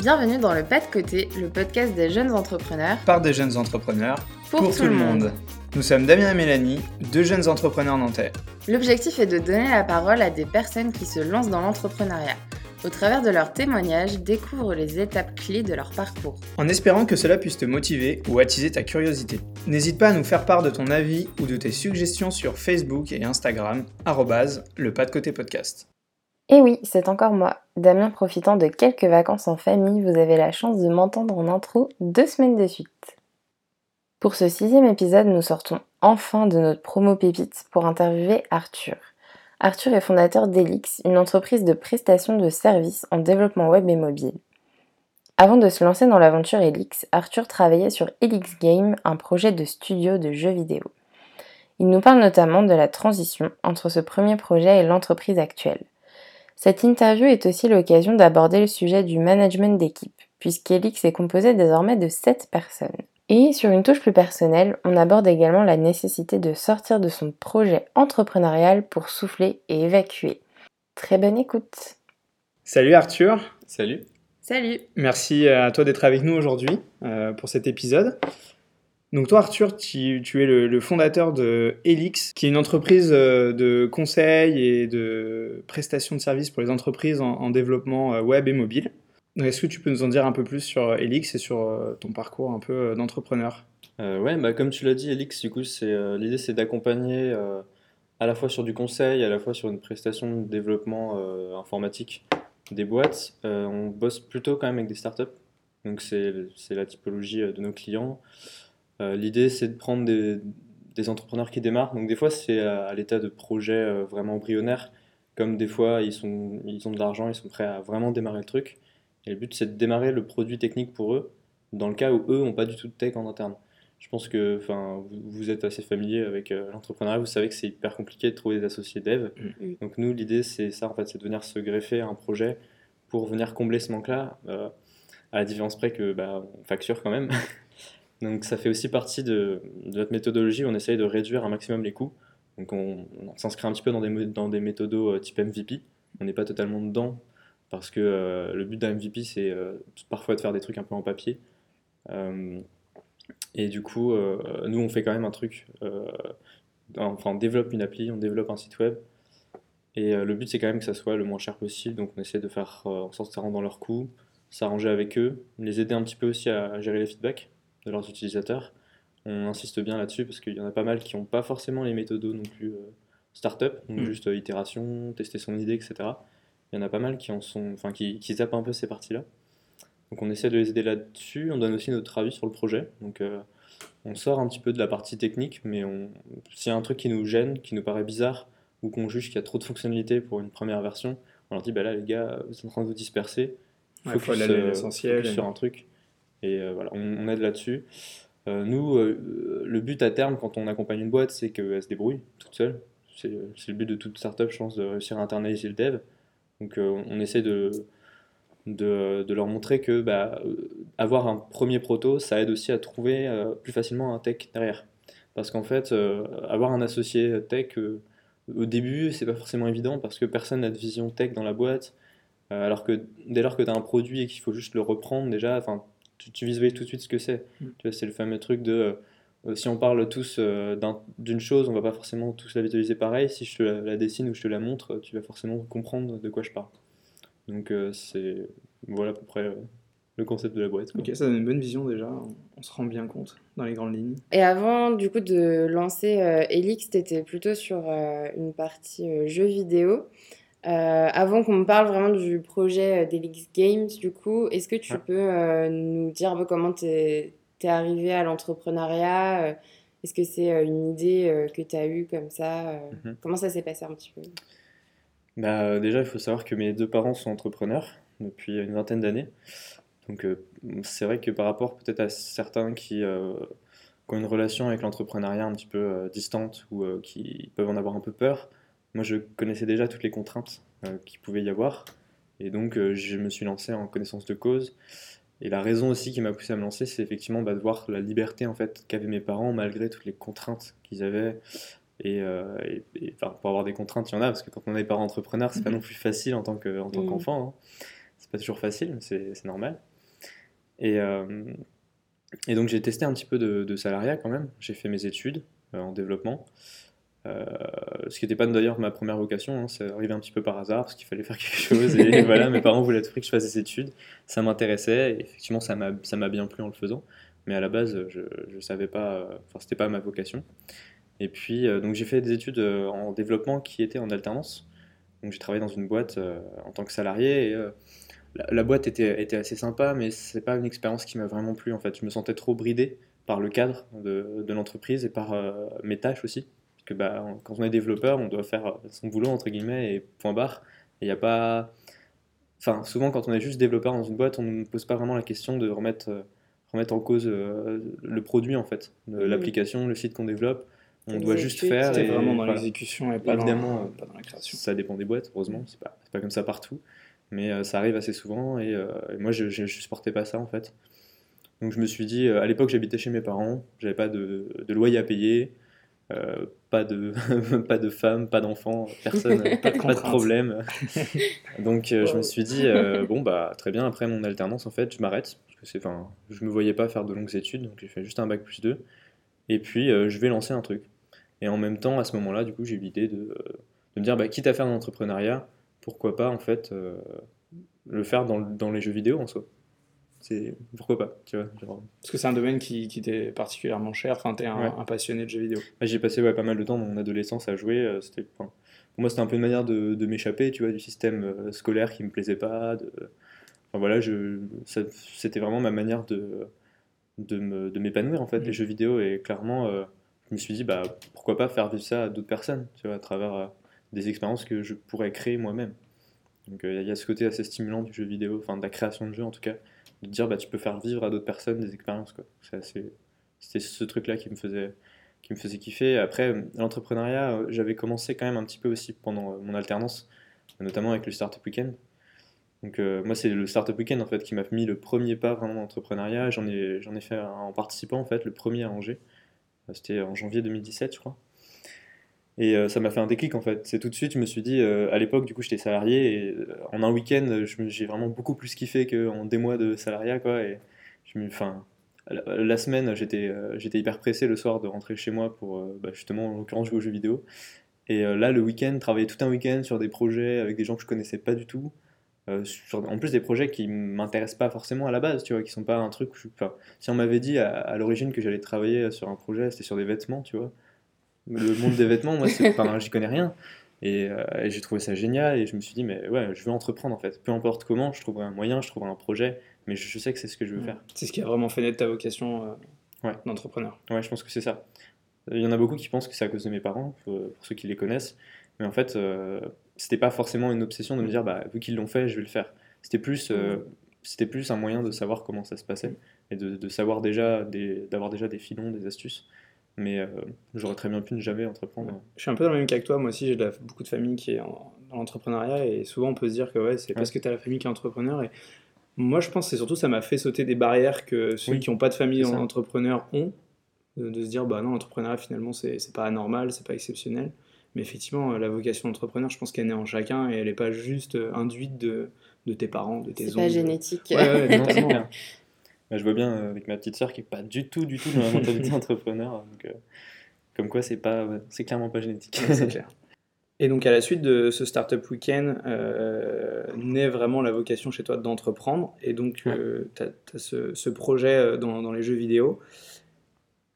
Bienvenue dans le Pas de Côté, le podcast des jeunes entrepreneurs. Par des jeunes entrepreneurs. Pour, tout, le monde. Nous sommes Damien et Mélanie, deux jeunes entrepreneurs nantais. L'objectif est de donner la parole à des personnes qui se lancent dans l'entrepreneuriat. Au travers de leurs témoignages, découvre les étapes clés de leur parcours. En espérant que cela puisse te motiver ou attiser ta curiosité. N'hésite pas à nous faire part de ton avis ou de tes suggestions sur Facebook et Instagram, le pas de côté podcast. Et oui, c'est encore moi. Damien, profitant de quelques vacances en famille, vous avez la chance de m'entendre en intro deux semaines de suite. Pour ce sixième épisode, nous sortons enfin de notre promo pépite pour interviewer Arthur. Arthur est fondateur d'Elix, une entreprise de prestation de services en développement web et mobile. Avant de se lancer dans l'aventure Elix, Arthur travaillait sur Elix Game, un projet de studio de jeux vidéo. Il nous parle notamment de la transition entre ce premier projet et l'entreprise actuelle. Cette interview est aussi l'occasion d'aborder le sujet du management d'équipe, puisqu'Elix est composé désormais de 7 personnes. Et sur une touche plus personnelle, on aborde également la nécessité de sortir de son projet entrepreneurial pour souffler et évacuer. Très bonne écoute. Salut Arthur. Salut. Salut. Merci à toi d'être avec nous aujourd'hui euh, pour cet épisode. Donc toi Arthur, tu, es le, fondateur de Elix, qui est une entreprise euh, de conseil et de prestation de services pour les entreprises en, développement euh, web et mobile. Est-ce que tu peux nous en dire un peu plus sur Elix et sur euh, ton parcours un peu d'entrepreneur? Ouais, bah, comme tu l'as dit, Elix, du coup, l'idée c'est d'accompagner à la fois sur du conseil, à la fois sur une prestation de développement informatique des boîtes. on bosse plutôt quand même avec des startups, donc c'est la typologie de nos clients. Euh, l'idée, c'est de prendre des, entrepreneurs qui démarrent. Donc des fois, c'est à, l'état de projet euh, vraiment embryonnaire, comme des fois, ils, sont, ils ont de l'argent, ils sont prêts à vraiment démarrer le truc. Et le but, c'est de démarrer le produit technique pour eux, dans le cas où eux n'ont pas du tout de tech en interne. Je pense que enfin, vous, êtes assez familier avec euh, l'entrepreneuriat, vous savez que c'est hyper compliqué de trouver des associés dev. Mm. Donc nous, l'idée, c'est ça, en fait, c'est de venir se greffer à un projet pour venir combler ce manque-là, à la différence près que bah, on facture quand même. Donc ça fait aussi partie de, notre méthodologie on essaye de réduire un maximum les coûts. Donc on, s'inscrit un petit peu dans des, dans des méthodos euh, type MVP. On n'est pas totalement dedans parce que euh, le but d'un MVP c'est euh, parfois de faire des trucs un peu en papier. et du coup, nous on fait quand même un truc. enfin, on développe une appli, on développe un site web. Et le but c'est quand même que ça soit le moins cher possible. Donc on essaie de faire en sorte que ça rentre dans leurs coûts, s'arranger avec eux, les aider un petit peu aussi à gérer les feedbacks de leurs utilisateurs. On insiste bien là-dessus parce qu'il y en a pas mal qui n'ont pas forcément les méthodos non plus euh, startup, donc mm. juste euh, itération, tester son idée, etc. Il y en a pas mal qui en sont, enfin qui, qui zappent un peu ces parties-là. Donc on essaie de les aider là-dessus. On donne aussi notre avis sur le projet. Donc euh, on sort un petit peu de la partie technique, mais s'il y a un truc qui nous gêne, qui nous paraît bizarre, ou qu'on juge qu'il y a trop de fonctionnalités pour une première version, on leur dit bah là les gars, vous êtes en train de vous disperser. Il faut aller à l'essentiel. sur un truc. Et euh, voilà, on, aide là-dessus. Euh, nous, euh, le but à terme, quand on accompagne une boîte, c'est qu'elle se débrouille toute seule. C'est le but de toute startup, je pense, de réussir à internaliser le dev. Donc on essaie de, de, leur montrer que bah, avoir un premier proto, ça aide aussi à trouver plus facilement un tech derrière. Parce qu'en fait, avoir un associé tech au début, c'est pas forcément évident parce que personne n'a de vision tech dans la boîte. alors que dès lors que tu as un produit et qu'il faut juste le reprendre, déjà, tu, tu visualises tout de suite ce que c'est. Mm. C'est le fameux truc de euh, si on parle tous euh, d'une chose, on va pas forcément tous la visualiser pareil. Si je te la, dessine ou je te la montre, tu vas forcément comprendre de quoi je parle. Donc euh, c'est voilà à peu près le concept de la boîte. Ok, ça donne une bonne vision déjà, on, se rend bien compte dans les grandes lignes. Et avant du coup de lancer Elix, tu étais plutôt sur une partie jeux vidéo. Euh, avant qu'on me parle vraiment du projet euh, d'Elix Games, du coup, est-ce que tu peux euh, nous dire un peu comment tu es, arrivé à l'entrepreneuriat Est-ce que c'est une idée que tu as eue comme ça mhm. Comment ça s'est passé un petit peu? Bah, Déjà, il faut savoir que mes deux parents sont entrepreneurs depuis une vingtaine d'années. Donc, c'est vrai que par rapport peut-être à certains qui, qui, ont une relation avec l'entrepreneuriat un petit peu distante ou qui peuvent en avoir un peu peur, moi, je connaissais déjà toutes les contraintes euh, qu'il pouvait y avoir. Et donc, euh, je me suis lancé en connaissance de cause. Et la raison aussi qui m'a poussé à me lancer, c'est effectivement bah, de voir la liberté en fait qu'avaient mes parents malgré toutes les contraintes qu'ils avaient. Et, euh, pour avoir des contraintes, il y en a parce que quand on est parent entrepreneur, c'est pas mhm. non plus facile en tant mhm. qu'enfant. Hein. C'est pas toujours facile, c'est normal. Et, et donc j'ai testé un petit peu de, de salariat quand même. J'ai fait mes études en développement. Euh, ce qui n'était pas d'ailleurs ma première vocation, hein, c'est arrivé un petit peu par hasard parce qu'il fallait faire quelque chose et voilà, mes parents voulaient tout que je fasse des études, ça m'intéressait et effectivement ça m'a bien plu en le faisant, mais à la base je ne savais pas, enfin c'était pas ma vocation. Et puis euh, donc j'ai fait des études euh, en développement qui étaient en alternance, donc j'ai travaillé dans une boîte en tant que salarié et la, boîte était, était assez sympa, mais c'est pas une expérience qui m'a vraiment plu en fait, je me sentais trop bridé par le cadre de, de l'entreprise et par mes tâches aussi que bah, quand on est développeur, on doit faire son boulot, entre guillemets, et point barre. Il n'y a pas. Enfin, souvent, quand on est juste développeur dans une boîte, on ne pose pas vraiment la question de remettre, euh, remettre en cause euh, le produit, en fait, l'application, le site qu'on développe. On doit juste faire. C'est vraiment dans l'exécution et pas, Évidemment, dans, pas dans la création. Ça dépend des boîtes, heureusement, c'est pas, pas comme ça partout. Mais euh, ça arrive assez souvent et, moi, je ne supportais pas ça, en fait. Donc je me suis dit, à l'époque j'habitais chez mes parents, j'avais pas de, de, loyer à payer, euh, pas de pas de femme, pas d'enfant, personne, pas, de, pas, de, problème. Donc euh, je me suis dit euh, bon bah très bien après mon alternance en fait je m'arrête. Parce que c'est enfin je me voyais pas faire de longues études donc j'ai fait juste un bac plus 2 et puis je vais lancer un truc. Et en même temps à ce moment-là du coup j'ai eu l'idée de, de, me dire bah quitte à faire un entrepreneuriat pourquoi pas en fait le faire dans, dans les jeux vidéo en soi c'est pourquoi pas tu vois parce que c'est un domaine qui, qui t'est particulièrement cher enfin t'es un, un passionné de jeux vidéo. J'ai passé ouais, pas mal de temps dans mon adolescence à jouer euh, c'était pour moi c'était un peu une manière de, de m'échapper tu vois du système euh, scolaire qui me plaisait pas de... enfin voilà je c'était vraiment ma manière de de m'épanouir en fait les mmh. jeux vidéo. Et clairement euh, je me suis dit bah pourquoi pas faire vivre ça à d'autres personnes tu vois à travers des expériences que je pourrais créer moi-même. Donc il y a ce côté assez stimulant du jeu vidéo enfin de la création de jeux en tout cas de dire bah, tu peux faire vivre à d'autres personnes des expériences. Quoi. C'était ce truc-là qui me faisait qui me faisait kiffer. Après, l'entrepreneuriat, euh, j'avais commencé quand même un petit peu aussi pendant euh, mon alternance, notamment avec le Startup Weekend. Donc euh, moi, c'est le Startup Weekend en fait qui m'a mis le premier pas vraiment dans l'entrepreneuriat. J'en ai, j'en ai fait en participant en fait, le premier à Angers. C'était en janvier 2017, je crois. Et euh, ça m'a fait un déclic en fait. C'est tout de suite, je me suis dit, euh, à l'époque, du coup, j'étais salarié et euh, en un week-end, j'ai vraiment beaucoup plus kiffé qu'en des mois de salariat quoi. Et je la, semaine, j'étais j'étais hyper pressé le soir de rentrer chez moi pour bah, justement, en l'occurrence, jouer aux jeux vidéo. Et là, le week-end, travailler tout un week-end sur des projets avec des gens que je connaissais pas du tout. en plus des projets qui m'intéressent pas forcément à la base, tu vois, qui sont pas un truc. Enfin, si on m'avait dit à, à l'origine que j'allais travailler sur un projet, c'était sur des vêtements, tu vois le monde des vêtements, moi, j'y connais rien. Euh, et, j'ai trouvé ça génial et je me suis dit, mais ouais, je veux entreprendre en fait. Peu importe comment, je trouverai un moyen, je trouverai un projet, mais je, sais que c'est ce que je veux faire. C'est ce qui a vraiment fait naître ta vocation euh, d'entrepreneur. Ouais, je pense que c'est ça. Il y en a beaucoup qui pensent que c'est à cause de mes parents, pour, ceux qui les connaissent. Mais en fait, euh, c'était pas forcément une obsession de me dire, bah, vu qu'ils l'ont fait, je vais le faire. C'était plus, euh, c'était plus un moyen de savoir comment ça se passait et de, de savoir déjà, d'avoir déjà des filons, des astuces mais euh, j'aurais très bien pu ne jamais entreprendre. Je suis un peu dans le même cas que toi, moi aussi j'ai beaucoup de famille qui est dans l'entrepreneuriat et souvent on peut se dire que ouais, c'est parce que tu as la famille qui est entrepreneur et moi je pense que c'est surtout ça m'a fait sauter des barrières que ceux qui n'ont pas de famille entrepreneur ont, de, se dire bah non l'entrepreneuriat finalement c'est pas anormal, c'est pas exceptionnel. Mais effectivement, la vocation d'entrepreneur, je pense qu'elle est née en chacun et elle n'est pas juste induite de, de tes parents, de tes oncles. C'est pas génétique. Ouais, ouais, bah, je vois bien euh, avec ma petite sœur qui est pas du tout, du tout dans la mentalité entrepreneur. Donc, euh, comme quoi, c'est pas, c'est clairement pas génétique. c'est clair. Et donc, à la suite de ce Startup Weekend, euh, naît vraiment la vocation chez toi d'entreprendre. Et donc, euh, tu as, ce, ce, projet dans, dans, les jeux vidéo.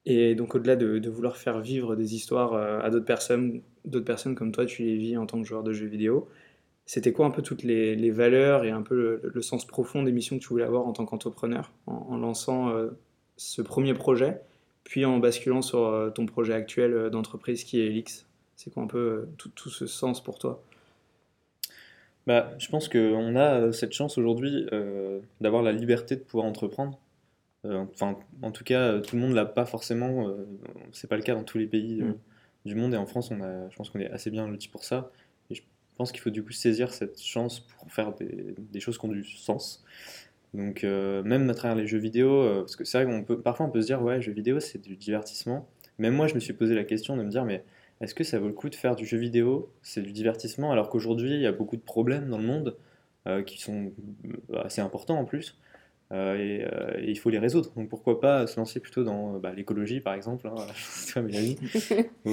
Et donc, au-delà de, de, vouloir faire vivre des histoires à d'autres personnes, d'autres personnes comme toi, tu les vis en tant que joueur de jeux vidéo, c'était quoi un peu toutes les, valeurs et un peu le, sens profond des missions que tu voulais avoir en tant qu'entrepreneur en, lançant euh, ce premier projet, puis en basculant sur euh, ton projet actuel euh, d'entreprise qui est Elix? C'est quoi un peu tout, tout, ce sens pour toi? Bah, Je pense qu'on a cette chance aujourd'hui d'avoir la liberté de pouvoir entreprendre. Enfin, en tout cas, tout le monde l'a pas forcément. c'est pas le cas dans tous les pays mm. du monde et en France, on a, je pense qu'on est assez bien loti pour ça. Je pense qu'il faut du coup saisir cette chance pour faire des, choses qui ont du sens. Donc euh, même à travers les jeux vidéo, euh, parce que c'est vrai qu'on peut parfois on peut se dire ouais jeux vidéo c'est du divertissement. Même moi je me suis posé la question de me dire mais est-ce que ça vaut le coup de faire du jeu vidéo? C'est du divertissement alors qu'aujourd'hui il y a beaucoup de problèmes dans le monde euh, qui sont assez importants en plus. et, il faut les résoudre. Donc pourquoi pas se lancer plutôt dans bah, l'écologie, par exemple, hein, ou,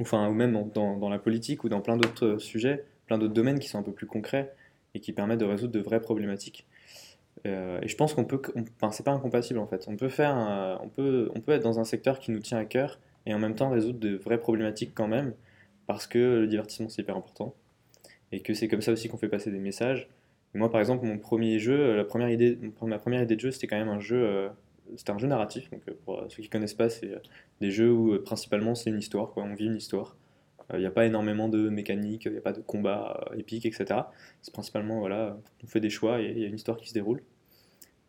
enfin, ou même dans, dans, la politique ou dans plein d'autres sujets, plein d'autres domaines qui sont un peu plus concrets et qui permettent de résoudre de vraies problématiques. et je pense qu'on peut, enfin, c'est pas incompatible en fait. On peut faire, on peut, on peut être dans un secteur qui nous tient à cœur et en même temps résoudre de vraies problématiques quand même, parce que le divertissement c'est hyper important et que c'est comme ça aussi qu'on fait passer des messages. moi par exemple, mon premier jeu, la première idée, ma première idée de jeu, c'était quand même un jeu, euh, c'était un jeu narratif. Donc euh, pour ceux qui connaissent pas, c'est euh, des jeux où principalement c'est une histoire, quoi. On vit une histoire. Il n'y a pas énormément de mécanique, il n'y a pas de combat épique, etc. C'est principalement, voilà, on fait des choix et il y a une histoire qui se déroule.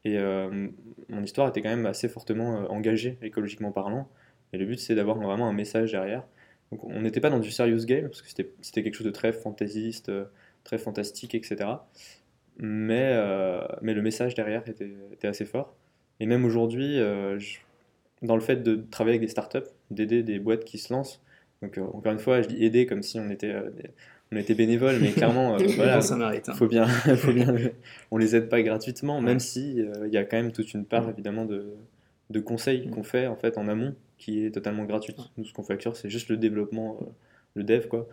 Et mon histoire était quand même assez fortement engagée, écologiquement parlant. Et le but, c'est d'avoir vraiment un message derrière. Donc on n'était pas dans du serious game, parce que c'était quelque chose de très fantaisiste, euh, très fantastique, etc. Mais, euh, mais le message derrière était, était assez fort. Et même aujourd'hui, euh, dans le fait de travailler avec des startups, d'aider des boîtes qui se lancent, donc encore une fois, je dis aider comme si on était, on était bénévole, mais clairement, voilà, mérite. Hein. Faut bien, faut bien, on les aide pas gratuitement, même si il y a quand même toute une part évidemment de, de conseils qu'on fait en fait en amont qui est totalement gratuite. Nous, ce qu'on fait c'est juste le développement, euh, le dev, quoi.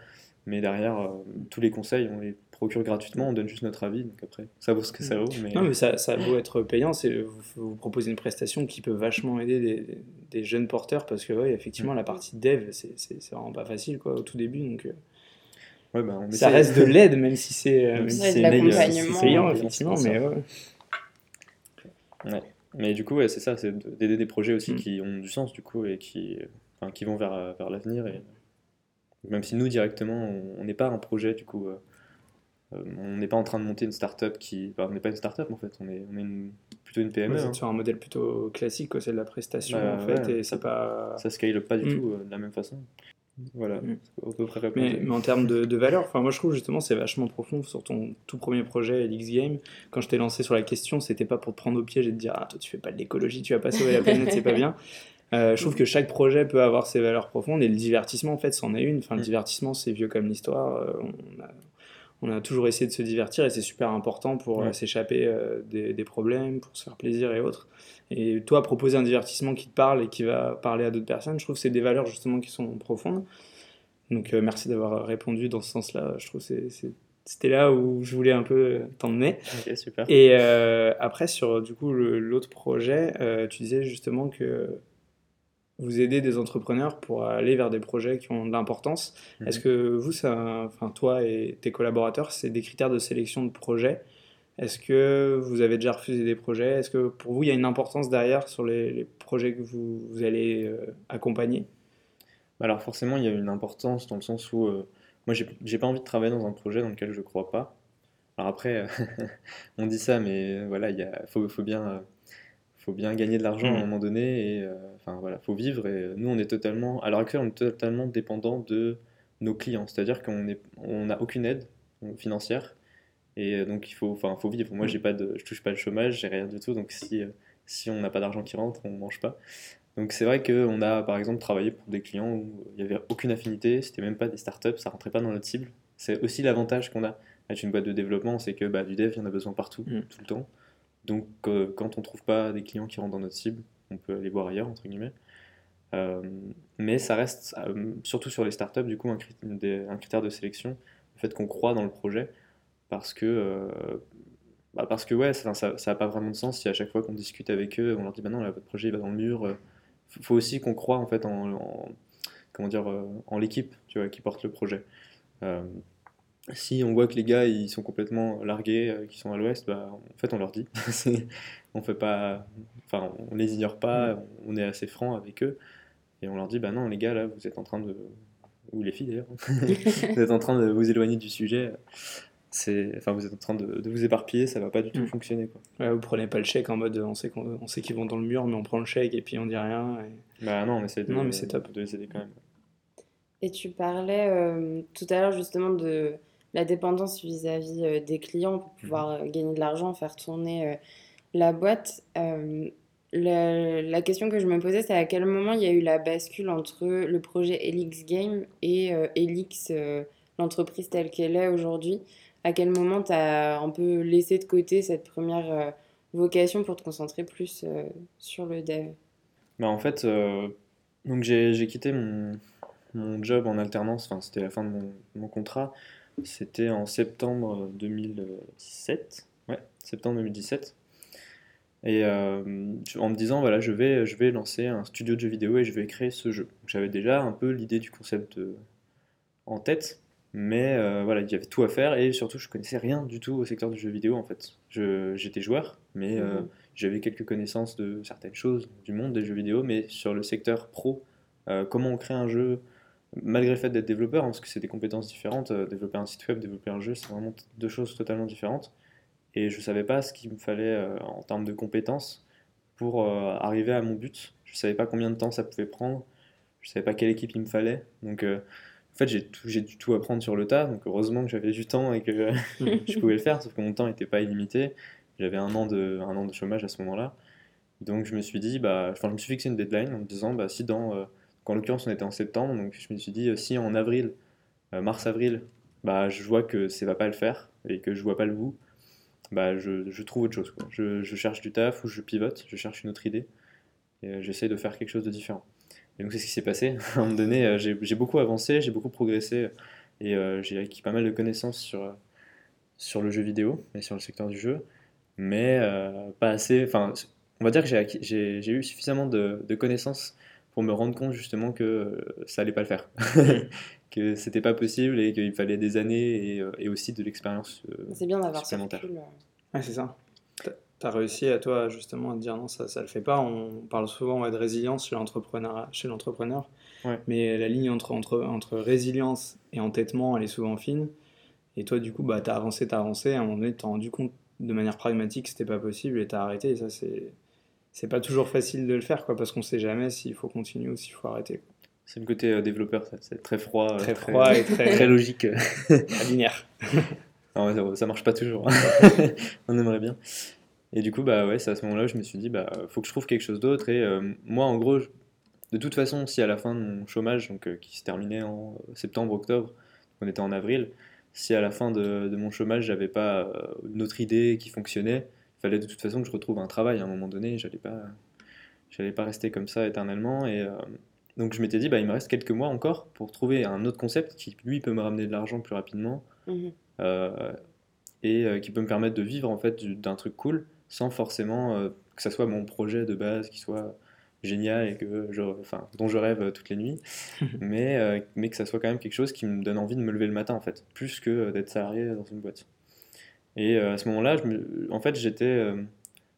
Mais derrière, euh, tous les conseils, on les procure gratuitement, on donne juste notre avis, donc après, ça vaut ce que ça vaut. Mais... Non, mais ça, beau être payant, c'est vous, vous, proposez une prestation qui peut vachement aider des, des jeunes porteurs, parce que, ouais, effectivement, la partie dev, c'est vraiment pas facile, quoi, au tout début, donc... Euh, ouais, bah, ça reste de l'aide, même si c'est payant, effectivement, mais ouais. ouais. Mais du coup, ouais, c'est ça, c'est d'aider des projets aussi mm. qui ont du sens, du coup, et qui, enfin, qui vont vers, vers l'avenir. Et même si nous, directement, on n'est pas un projet, du coup, euh, euh, on n'est pas en train de monter une start-up qui. on n'est pas une start-up en fait, on est, on est plutôt une PME. Hein. sur un modèle plutôt classique, c'est de la prestation bah, en fait, et ça, pas. Ça scale pas du mm. tout euh, de la même façon. Voilà, mm. mais, mais, en termes de, de valeur, enfin, moi je trouve justement c'est vachement profond sur ton tout premier projet, LX Game. Quand je t'ai lancé sur la question, c'était pas pour te prendre au piège et te dire Ah, toi tu fais pas de l'écologie, tu vas pas sauver la planète, c'est pas bien. Euh, je trouve que chaque projet peut avoir ses valeurs profondes et le divertissement en fait c'en est une. Enfin, le mm. divertissement c'est vieux comme l'histoire. Euh, on, a, on, a, toujours essayé de se divertir et c'est super important pour euh, s'échapper des, des, problèmes, pour se faire plaisir et autres. Et toi, proposer un divertissement qui te parle et qui va parler à d'autres personnes, je trouve que c'est des valeurs justement qui sont profondes. Donc euh, merci d'avoir répondu dans ce sens-là. Je trouve que c'était là où je voulais un peu t'emmener. Ok, super. Et euh, après, sur du coup l'autre projet, euh, tu disais justement que vous aidez des entrepreneurs pour aller vers des projets qui ont de l'importance. Mhm. Est-ce que vous, ça, enfin toi et tes collaborateurs, c'est des critères de sélection de projets? Est-ce que vous avez déjà refusé des projets? Est-ce que pour vous, il y a une importance derrière sur les, projets que vous, allez euh, accompagner? Bah Alors forcément, il y a une importance dans le sens où euh, moi, j'ai pas envie de travailler dans un projet dans lequel je ne crois pas. Alors après, on dit ça, mais voilà, il faut, faut, bien, faut bien gagner de l'argent à un mmh. moment donné. Et enfin voilà, faut vivre. Et nous, on est totalement, à l'heure actuelle, on est totalement dépendant de nos clients. C'est-à-dire qu'on n'a on aucune aide financière et euh, donc il faut, enfin, faut vivre. Moi, mm. j'ai pas de, je touche pas le chômage, j'ai rien du tout. Donc si, euh, si on n'a pas d'argent qui rentre, on mange pas. Donc c'est vrai qu'on a par exemple travaillé pour des clients où il n'y avait aucune affinité, c'était même pas des startups, ça rentrait pas dans notre cible. C'est aussi l'avantage qu'on a avec une boîte de développement, c'est que bah, du dev, il y en a besoin partout, mm. tout le temps. Donc euh, quand on trouve pas des clients qui rentrent dans notre cible, on peut aller voir ailleurs, entre guillemets. mais ça reste, surtout sur les startups, du coup, un, critère de sélection, le fait qu'on croit dans le projet parce que, euh, bah parce que ouais, ça n'a pas vraiment de sens si à chaque fois qu'on discute avec eux, on leur dit bah non, votre projet va dans le mur. Il euh, faut aussi qu'on croit en fait en, euh, en l'équipe qui porte le projet. Si on voit que les gars ils sont complètement largués, qui sont à l'ouest, bah, en fait on leur dit. on fait pas, enfin on les ignore pas, mm. on est assez franc avec eux et on leur dit bah non les gars là vous êtes en train de ou les filles d'ailleurs, vous êtes en train de vous éloigner du sujet c'est enfin vous êtes en train de, vous éparpiller ça va pas du tout mm. fonctionner quoi. Ouais, vous prenez pas le chèque en mode on sait qu'on sait qu'ils vont dans le mur mais on prend le chèque et puis on dit rien bah non mais c'est non mais c'est top de les aider quand même et tu parlais euh, tout à l'heure justement de la dépendance vis-à-vis euh, des clients pour pouvoir mm-hmm. euh, gagner de l'argent faire tourner la boîte la, la, question que je me posais c'est à quel moment il y a eu la bascule entre le projet Elix Game et Elix l'entreprise telle qu'elle est aujourd'hui? À quel moment tu as un peu laissé de côté cette première euh, vocation pour te concentrer plus sur le dev? Bah, En fait, donc j'ai quitté mon, mon, job en alternance, enfin, c'était la fin de mon, mon contrat, c'était en septembre 2017. Ouais, septembre 2017. Et euh, en me disant, voilà, je vais, je vais lancer un studio de jeux vidéo et je vais créer ce jeu. J'avais déjà un peu l'idée du concept euh, en tête, mais euh, voilà, il y avait tout à faire et surtout, je connaissais rien du tout au secteur du jeu vidéo en fait. J'étais joueur, mais mhm. j'avais quelques connaissances de certaines choses du monde des jeux vidéo, mais sur le secteur pro, comment on crée un jeu, malgré le fait d'être développeur, hein, parce que c'est des compétences différentes, développer un site web, développer un jeu, c'est vraiment deux choses totalement différentes et je ne savais pas ce qu'il me fallait euh, en termes de compétences pour euh, arriver à mon but. Je ne savais pas combien de temps ça pouvait prendre, je ne savais pas quelle équipe il me fallait. Donc euh, en fait, j'ai, tout, j'ai dû tout apprendre sur le tas, donc heureusement que j'avais du temps et que je pouvais le faire, sauf que mon temps n'était pas illimité. J'avais un an, de, un an de chômage à ce moment-là. Donc je me suis dit, bah, je me suis fixé une deadline en me disant, bah, si dans, en l'occurrence on était en septembre, donc je me suis dit, si en avril, mars-avril, bah, je vois que ça va pas le faire et que je vois pas le bout, bah, je, je, trouve autre chose. Je, je, cherche du taf ou je pivote, je cherche une autre idée et euh, j'essaie de faire quelque chose de différent. Et donc c'est ce qui s'est passé. à un moment donné, euh, j'ai beaucoup avancé, j'ai beaucoup progressé et euh, j'ai acquis pas mal de connaissances sur, sur le jeu vidéo et sur le secteur du jeu, mais pas assez. Enfin, on va dire que j'ai eu suffisamment de, de, connaissances pour me rendre compte justement que ça allait pas le faire. que c'était pas possible et qu'il fallait des années et, euh, et aussi de l'expérience euh, C'est bien d'avoir supplémentaire. Euh. Ouais, c'est ça. Tu as réussi à toi justement à te dire non, ça ne le fait pas. On parle souvent de résilience chez l'entrepreneur, chez l'entrepreneur. mais la ligne entre, entre, entre résilience et entêtement, elle est souvent fine. Et toi, du coup, bah, tu as avancé, tu as avancé. À un moment donné, tu t'es rendu compte de manière pragmatique que c'était pas possible et tu as arrêté. Et ça, c'est c'est pas toujours facile de le faire, quoi, parce qu'on sait jamais s'il faut continuer ou s'il faut arrêter. C'est le côté euh, développeur, c'est très froid. Euh, très, froid et très, très logique. linéaire. non, ça, marche pas toujours. Hein. On aimerait bien. Et du coup, bah ouais, c'est à ce moment-là je me suis dit, bah faut que je trouve quelque chose d'autre. Et euh, moi, en gros, de toute façon, si à la fin de mon chômage, donc qui se terminait en septembre, octobre, on était en avril, si à la fin de, de mon chômage, j'avais pas une autre idée qui fonctionnait, fallait de toute façon que je retrouve un travail à un moment donné. J'allais pas, j'allais pas rester comme ça éternellement. Et donc je m'étais dit, bah, il me reste quelques mois encore pour trouver un autre concept qui, lui, peut me ramener de l'argent plus rapidement mhm. euh, et euh, qui peut me permettre de vivre en fait d'un truc cool sans forcément euh, que ça soit mon projet de base qui soit génial et que je, enfin, dont je rêve toutes les nuits, mais, mais que ça soit quand même quelque chose qui me donne envie de me lever le matin en fait, plus que d'être salarié dans une boîte. Et à ce moment-là, en fait, j'étais...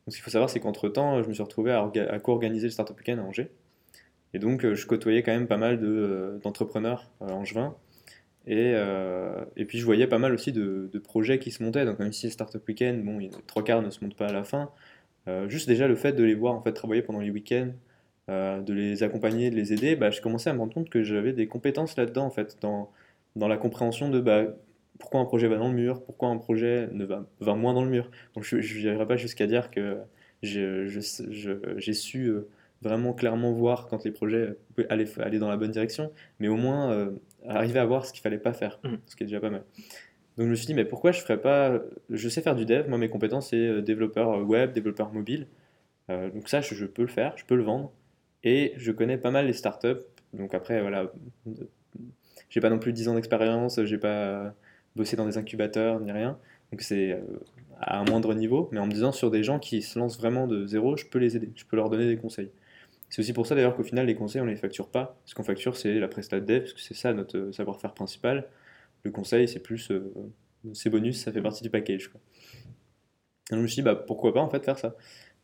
ce qu'il faut savoir, c'est qu'entre-temps, je me suis retrouvé à, co-organiser le Startup Weekend à Angers. Et donc, euh, je côtoyais quand même pas mal euh, d'entrepreneurs euh, angevins. Et, et puis, je voyais pas mal aussi de, projets qui se montaient. Donc, même si Startup Weekend, bon, trois quarts ne se montent pas à la fin, juste déjà le fait de les voir en fait travailler pendant les week-ends, de les accompagner, de les aider, bah, je commençais à me rendre compte que j'avais des compétences là-dedans, en fait, dans, dans la compréhension de bah, pourquoi un projet va dans le mur, pourquoi un projet ne va, va moins dans le mur. Donc je n'irai pas jusqu'à dire que j'ai su vraiment clairement voir quand les projets allaient aller dans la bonne direction, mais au moins euh, arriver à voir ce qu'il fallait pas faire, mmh. ce qui est déjà pas mal. Donc je me suis dit, mais pourquoi je ferais pas. Je sais faire du dev, moi mes compétences c'est euh, développeur web, développeur mobile. Euh, donc ça, je, peux le faire, je peux le vendre. Et je connais pas mal les startups. Donc après, voilà, j'ai pas non plus 10 ans d'expérience, j'ai pas bossé dans des incubateurs ni rien. Donc c'est à un moindre niveau, mais en me disant sur des gens qui se lancent vraiment de zéro, je peux les aider, je peux leur donner des conseils. C'est aussi pour ça d'ailleurs qu'au final, les conseils, on ne les facture pas. Ce qu'on facture, c'est la prestat dev, parce que c'est ça notre euh, savoir-faire principal. Le conseil, c'est plus. Euh, c'est bonus, ça fait partie du package. Donc je me suis dit, bah, pourquoi pas en fait faire ça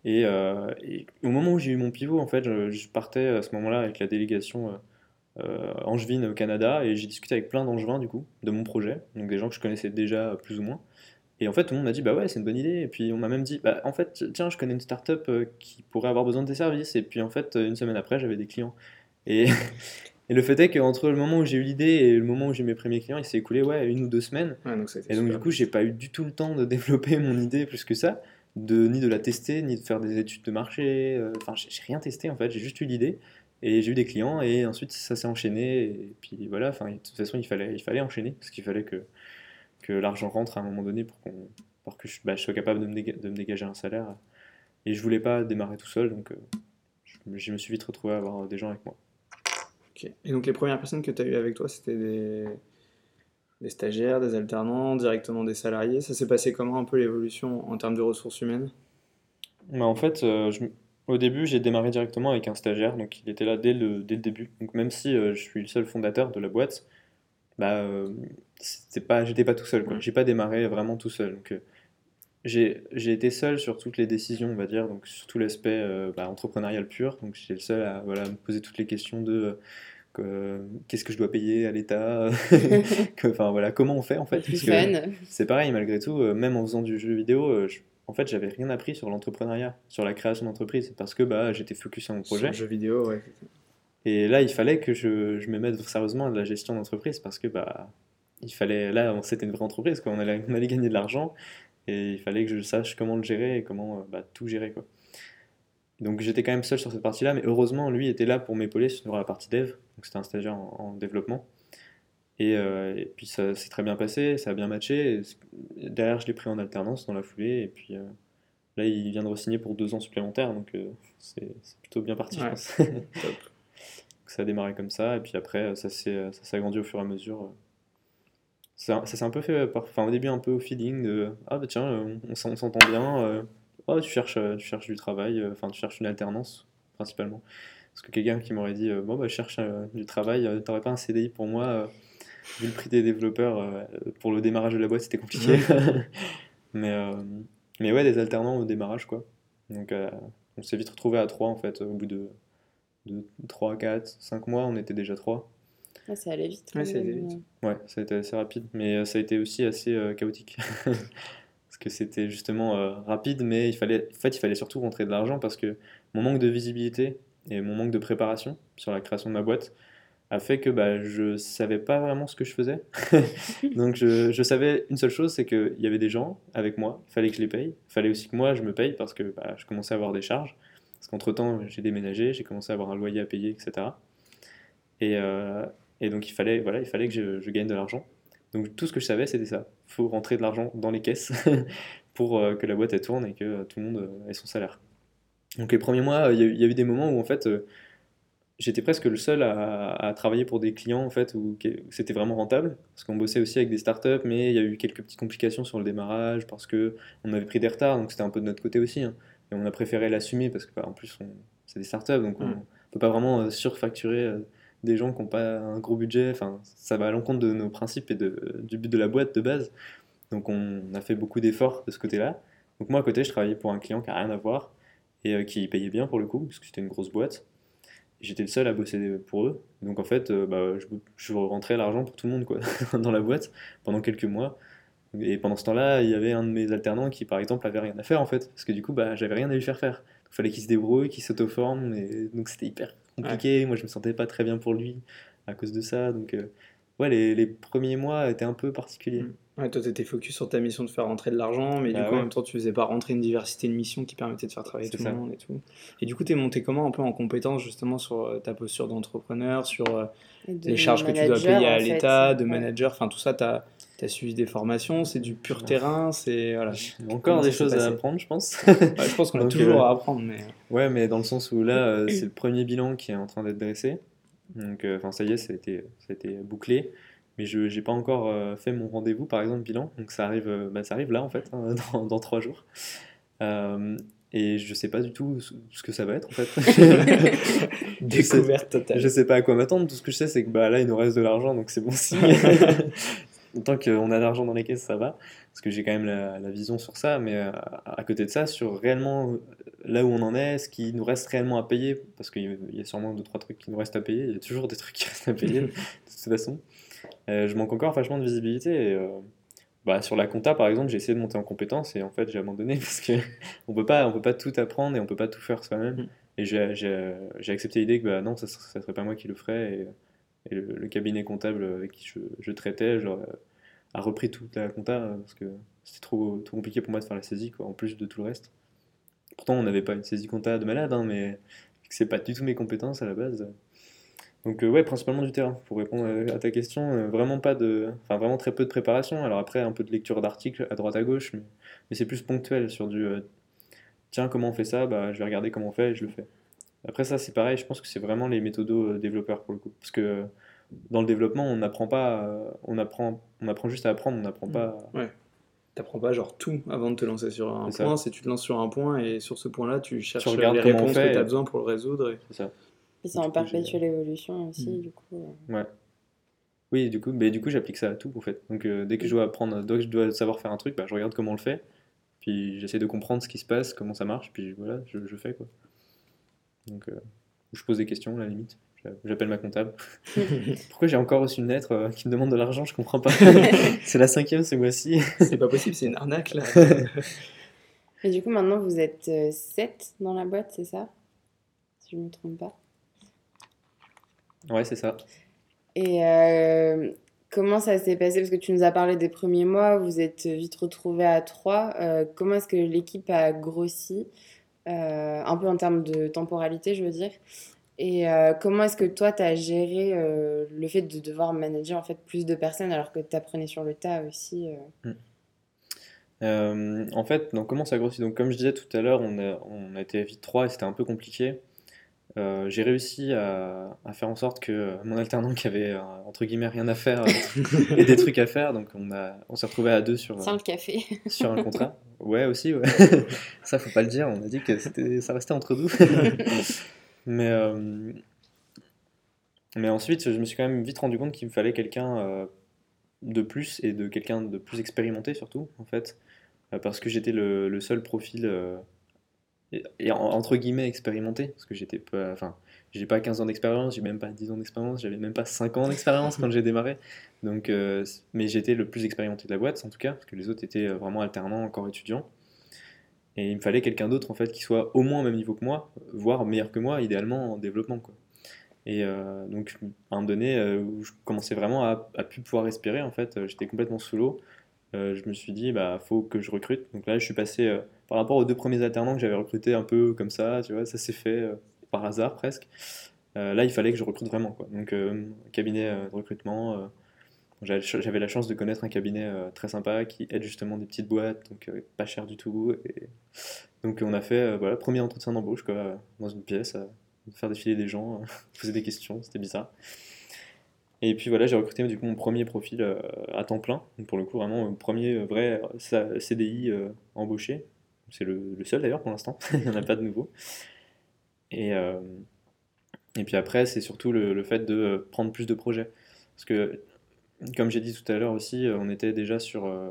euh, et, au moment où j'ai eu mon pivot, en fait, je, partais à ce moment-là avec la délégation angevine au Canada et j'ai discuté avec plein d'angevins du coup de mon projet, donc des gens que je connaissais déjà plus ou moins. Et en fait, tout le monde m'a dit, bah ouais, c'est une bonne idée. Et puis on m'a même dit, bah en fait, tiens, je connais une startup euh, qui pourrait avoir besoin de tes services. Et puis en fait, une semaine après, j'avais des clients. Et, et le fait est qu'entre le moment où j'ai eu l'idée et le moment où j'ai mes premiers clients, il s'est écoulé ouais, une ou deux semaines. et donc du coup, j'ai pas eu du tout le temps de développer mon idée plus que ça, de, ni de la tester, ni de faire des études de marché. Euh, enfin, j'ai rien testé en fait, j'ai juste eu l'idée. Et j'ai eu des clients et ensuite ça s'est enchaîné. Et puis voilà, enfin, de toute façon, il fallait, il fallait enchaîner parce qu'il fallait que que l'argent rentre à un moment donné pour, qu'on, pour que je, bah, sois capable de me, dégager un salaire Et je voulais pas démarrer tout seul, donc je, je me suis vite retrouvé à avoir des gens avec moi. Ok. Et donc les premières personnes que tu as eues avec toi, c'était des... des stagiaires, des alternants, directement des salariés? Ça s'est passé comment un peu l'évolution en termes de ressources humaines? Bah, en fait, euh, je- au début, j'ai démarré directement avec un stagiaire, donc il était là dès le, dès le début. Donc même si euh, je suis le seul fondateur de la boîte, bah, euh, c'était pas, j'étais pas tout seul, quoi. J'ai pas démarré vraiment tout seul. Donc euh, j'ai, j'ai été seul sur toutes les décisions, on va dire, donc sur tout l'aspect euh, bah, entrepreneurial pur. Donc j'étais le seul à voilà, me poser toutes les questions de que- qu'est-ce que je dois payer à l'État, enfin voilà, comment on fait en fait. Parce que- c'est pareil, malgré tout, même en faisant du jeu vidéo, je- en fait, j'avais rien appris sur l'entrepreneuriat, sur la création d'entreprise, parce que bah, j'étais focus sur mon Sur projet. le jeu vidéo, ouais. Et là, il fallait que je, je me mette sérieusement à la gestion d'entreprise, parce que bah, il fallait, là, c'était une vraie entreprise, quoi. On, allait, on allait gagner de l'argent, et il fallait que je sache comment le gérer et comment euh, bah, tout gérer. Quoi. Donc j'étais quand même seul sur cette partie-là, mais heureusement, lui était là pour m'épauler sur la partie dev, donc c'était un stagiaire en, en développement. Et, euh, et puis ça s'est très bien passé, ça a bien matché. Et derrière, je l'ai pris en alternance dans la foulée. Et puis euh, là, il vient de re-signer pour deux ans supplémentaires. Donc euh, c'est plutôt bien parti, je pense. Top. Donc, ça a démarré comme ça. Et puis après, ça s'est ça s'est agrandi au fur et à mesure. Ça, ça s'est un peu fait, par- enfin au début un peu au feeling de ah bah tiens, euh, on, s'en- on s'entend bien. euh, oh, tu cherches, euh, tu cherches du travail, euh, enfin tu cherches une alternance principalement. Parce que quelqu'un qui m'aurait dit euh, bon bah je cherche euh, du travail, euh, t'aurais pas un CDI pour moi euh, vu le prix des développeurs euh, pour le démarrage de la boîte c'était compliqué. mais euh, mais ouais des alternants au démarrage quoi. Donc euh, on s'est vite retrouvé à 3 en fait au bout de, de 3, 4, 5 mois on était déjà 3. Ouais, ça allait vite. Ouais, ça allait même. vite. Ouais, ça a été assez rapide, mais euh, ça a été aussi assez euh, chaotique. Parce que c'était justement euh, rapide, mais il fallait, en fait, il fallait surtout rentrer de l'argent parce que mon manque de visibilité et mon manque de préparation sur la création de ma boîte a fait que bah, je savais pas vraiment ce que je faisais. Donc je, je savais une seule chose, c'est qu'il y avait des gens avec moi, il fallait que je les paye, il fallait aussi que moi je me paye parce que bah, je commençais à avoir des charges. Parce qu'entre-temps, j'ai déménagé, j'ai commencé à avoir un loyer à payer, etc. Et, euh, et donc il fallait, voilà, il fallait que je, je gagne de l'argent. Donc tout ce que je savais, c'était ça. Il faut rentrer de l'argent dans les caisses pour euh, que la boîte elle tourne et que euh, tout le monde ait son salaire. Donc les premiers mois, il y, a eu- il y a eu des moments où en fait, j'étais presque le seul à, à travailler pour des clients en fait où, où c'était vraiment rentable parce qu'on bossait aussi avec des startups, mais il y a eu quelques petites complications sur le démarrage parce que on avait pris des retards, donc c'était un peu de notre côté aussi. hein. Et on a préféré l'assumer parce que bah, en plus c'est des startups, donc on Mm. peut pas vraiment euh, surfacturer euh, des gens qui n'ont pas un gros budget. Enfin, ça va à l'encontre de nos principes et de, du but de la boîte de base. Donc on a fait beaucoup d'efforts de ce côté-là. Donc moi à côté, je travaillais pour un client qui n'a rien à voir et euh, qui payait bien pour le coup, parce que c'était une grosse boîte. J'étais le seul à bosser pour eux. Donc en fait, euh, bah, je, je rentrais l'argent pour tout le monde quoi, dans la boîte pendant quelques mois. Et pendant ce temps-là, il y avait un de mes alternants qui, par exemple, avait rien à faire en fait, parce que du coup, bah, j'avais rien à lui faire faire. Il fallait qu'il se débrouille, qu'il s'auto-forme, et donc c'était hyper compliqué. Moi, je me sentais pas très bien pour lui à cause de ça. Donc, euh, ouais, les, les premiers mois étaient un peu particuliers. Mm. Ouais, toi, t'étais focus sur ta mission de faire rentrer de l'argent, mais Bah du coup, ouais. en même temps, tu faisais pas rentrer une diversité de missions qui permettait de faire travailler tout ça. le monde et tout. Et du coup, t'es monté comment un peu en compétence justement sur euh, ta posture d'entrepreneur, sur euh, de les charges que tu dois payer à l'État, de Ouais. manager, enfin tout ça, t'as as suivi des formations, c'est du pur Ouais. terrain, c'est voilà. Il y a encore des choses à apprendre, je pense. Ouais, je pense qu'on a toujours euh, à apprendre, mais Ouais, mais dans le sens où là, euh, c'est le premier bilan qui est en train d'être dressé. Donc, euh, enfin, ça y est, ça a été, ça a été bouclé. Mais je n'ai pas encore euh, fait mon rendez-vous, par exemple, bilan. Donc, ça arrive, euh, bah, ça arrive là, en fait, hein, dans, dans trois jours. Et je sais pas du tout ce que ça va être, en fait. Découverte totale. Je sais pas à quoi m'attendre. Tout ce que je sais, c'est que bah, là, il nous reste de l'argent, donc c'est bon signe. Tant qu'on a de l'argent dans les caisses, ça va. Parce que j'ai quand même la, la vision sur ça. Mais euh, à côté de ça, sur réellement euh, là où on en est, ce qui nous reste réellement à payer, parce qu'il y a- sûrement deux, trois trucs qui nous restent à payer. Il y a toujours des trucs qui restent à payer, de toute façon. Euh, je manque encore vachement de visibilité. Et, euh, bah, sur la compta, par exemple, j'ai essayé de monter en compétence et en fait, j'ai abandonné parce que on peut pas, tout apprendre et on peut pas tout faire soi-même. Mm. Et j'ai accepté l'idée que bah, non, ça, ça serait pas moi qui le ferais. Et, et le, le cabinet comptable avec qui je, je traitais genre, a repris toute la compta euh, parce que c'était trop, trop compliqué pour moi de faire la saisie, quoi, en plus de tout le reste. Pourtant, on n'avait pas une saisie compta de malade, hein, mais c'est pas du tout mes compétences à la base. euh. Donc, euh, ouais, principalement du terrain. Pour répondre à- à ta question, euh, vraiment pas de. Enfin, vraiment très peu de préparation. Alors, après, un peu de lecture d'articles à droite à gauche, mais, c'est plus ponctuel sur du. euh, tiens, comment on fait ça bah, Je vais regarder comment on fait et je le fais. Après, ça, c'est pareil, je pense que c'est vraiment les méthodos euh, développeurs pour le coup. Parce que dans le développement, on n'apprend pas, euh, on apprend, on apprend juste à apprendre, on n'apprend pas. Ouais. T'apprends pas genre tout avant de te lancer sur un point, c'est tu te lances sur un point et sur ce point-là, tu cherches regardes les réponses fait que tu as et- besoin pour le résoudre. et- C'est ça. Et c'est en perpétuelle évolution aussi, Mm. du coup. euh. Ouais. Oui, du coup, mais du coup, j'applique ça à tout en fait. Donc, euh, dès que je dois apprendre, dès que je dois savoir faire un truc, bah, je regarde comment on le fait, puis j'essaie de comprendre ce qui se passe, comment ça marche, puis voilà, je, je fais quoi. Donc, euh, je pose des questions à la limite. J'a- J'appelle ma comptable. Pourquoi j'ai encore reçu une lettre euh, qui me demande de l'argent? Je comprends pas. c'est la cinquième ce mois-ci. C'est pas possible, c'est une arnaque là. Et du coup, maintenant, vous êtes 7 dans la boîte, c'est ça? Si je ne me trompe pas. Ouais, c'est ça. Et euh, comment ça s'est passé? Parce que tu nous as parlé des premiers mois, vous êtes vite retrouvés à 3. comment est-ce que l'équipe a grossi? Euh, Un peu en termes de temporalité, je veux dire. Et euh, comment est-ce que toi, tu as géré euh, le fait de devoir manager en fait plus de personnes alors que tu apprenais sur le tas aussi euh? Euh, en fait, donc comment ça grossit? Donc comme je disais tout à l'heure, on a, on a été vite 3 et c'était un peu compliqué. Euh, j'ai réussi à, à faire en sorte que mon alternant qui avait entre guillemets rien à faire ait des trucs à faire, donc on a, on s'est retrouvé à deux sur, Sans le café. sur un contrat. Ouais, aussi, ouais. Ça, faut pas le dire, on a dit que c'était, ça restait entre nous. Mais, euh, mais ensuite, je me suis quand même vite rendu compte qu'il me fallait quelqu'un euh, de plus et de quelqu'un de plus expérimenté surtout, en fait. Euh, parce que j'étais le, le seul profil, et, et en- entre guillemets, expérimenté. Parce que j'étais enfin, j'ai pas 15 ans d'expérience, j'ai même pas 10 ans d'expérience, j'avais même pas 5 ans d'expérience quand j'ai démarré. Donc, mais j'étais le plus expérimenté de la boîte, en tout cas, parce que les autres étaient vraiment alternants, encore étudiants. Et il me fallait quelqu'un d'autre, en fait, qui soit au moins au même niveau que moi, voire meilleur que moi, idéalement en développement, quoi. Et euh, donc, à un moment donné, euh, où je commençais vraiment à, à plus pouvoir respirer, en fait, euh, j'étais complètement sous l'eau. Euh, je me suis dit, bah, faut que je recrute. Donc là, je suis passé, par rapport aux deux premiers alternants que j'avais recrutés un peu comme ça, tu vois, ça s'est fait par hasard presque. Là, il fallait que je recrute vraiment, quoi. Donc, cabinet de recrutement. Euh, j'avais la chance de connaître un cabinet euh, très sympa qui aide justement des petites boîtes, donc euh, pas cher du tout. Et donc, on a fait, euh, voilà, premier entretien d'embauche, quoi, euh, dans une pièce, euh, faire défiler des gens, euh, poser des questions, c'était bizarre. Et puis voilà, j'ai recruté du coup mon premier profil euh, à temps plein, donc pour le coup vraiment mon premier euh, vrai euh, CDI euh, embauché. C'est le, seul d'ailleurs pour l'instant, il n'y en a pas de nouveau. Et, euh, et puis après, c'est surtout le, le fait de euh, prendre plus de projets. Parce que, comme j'ai dit tout à l'heure aussi, euh, on était déjà sur... euh,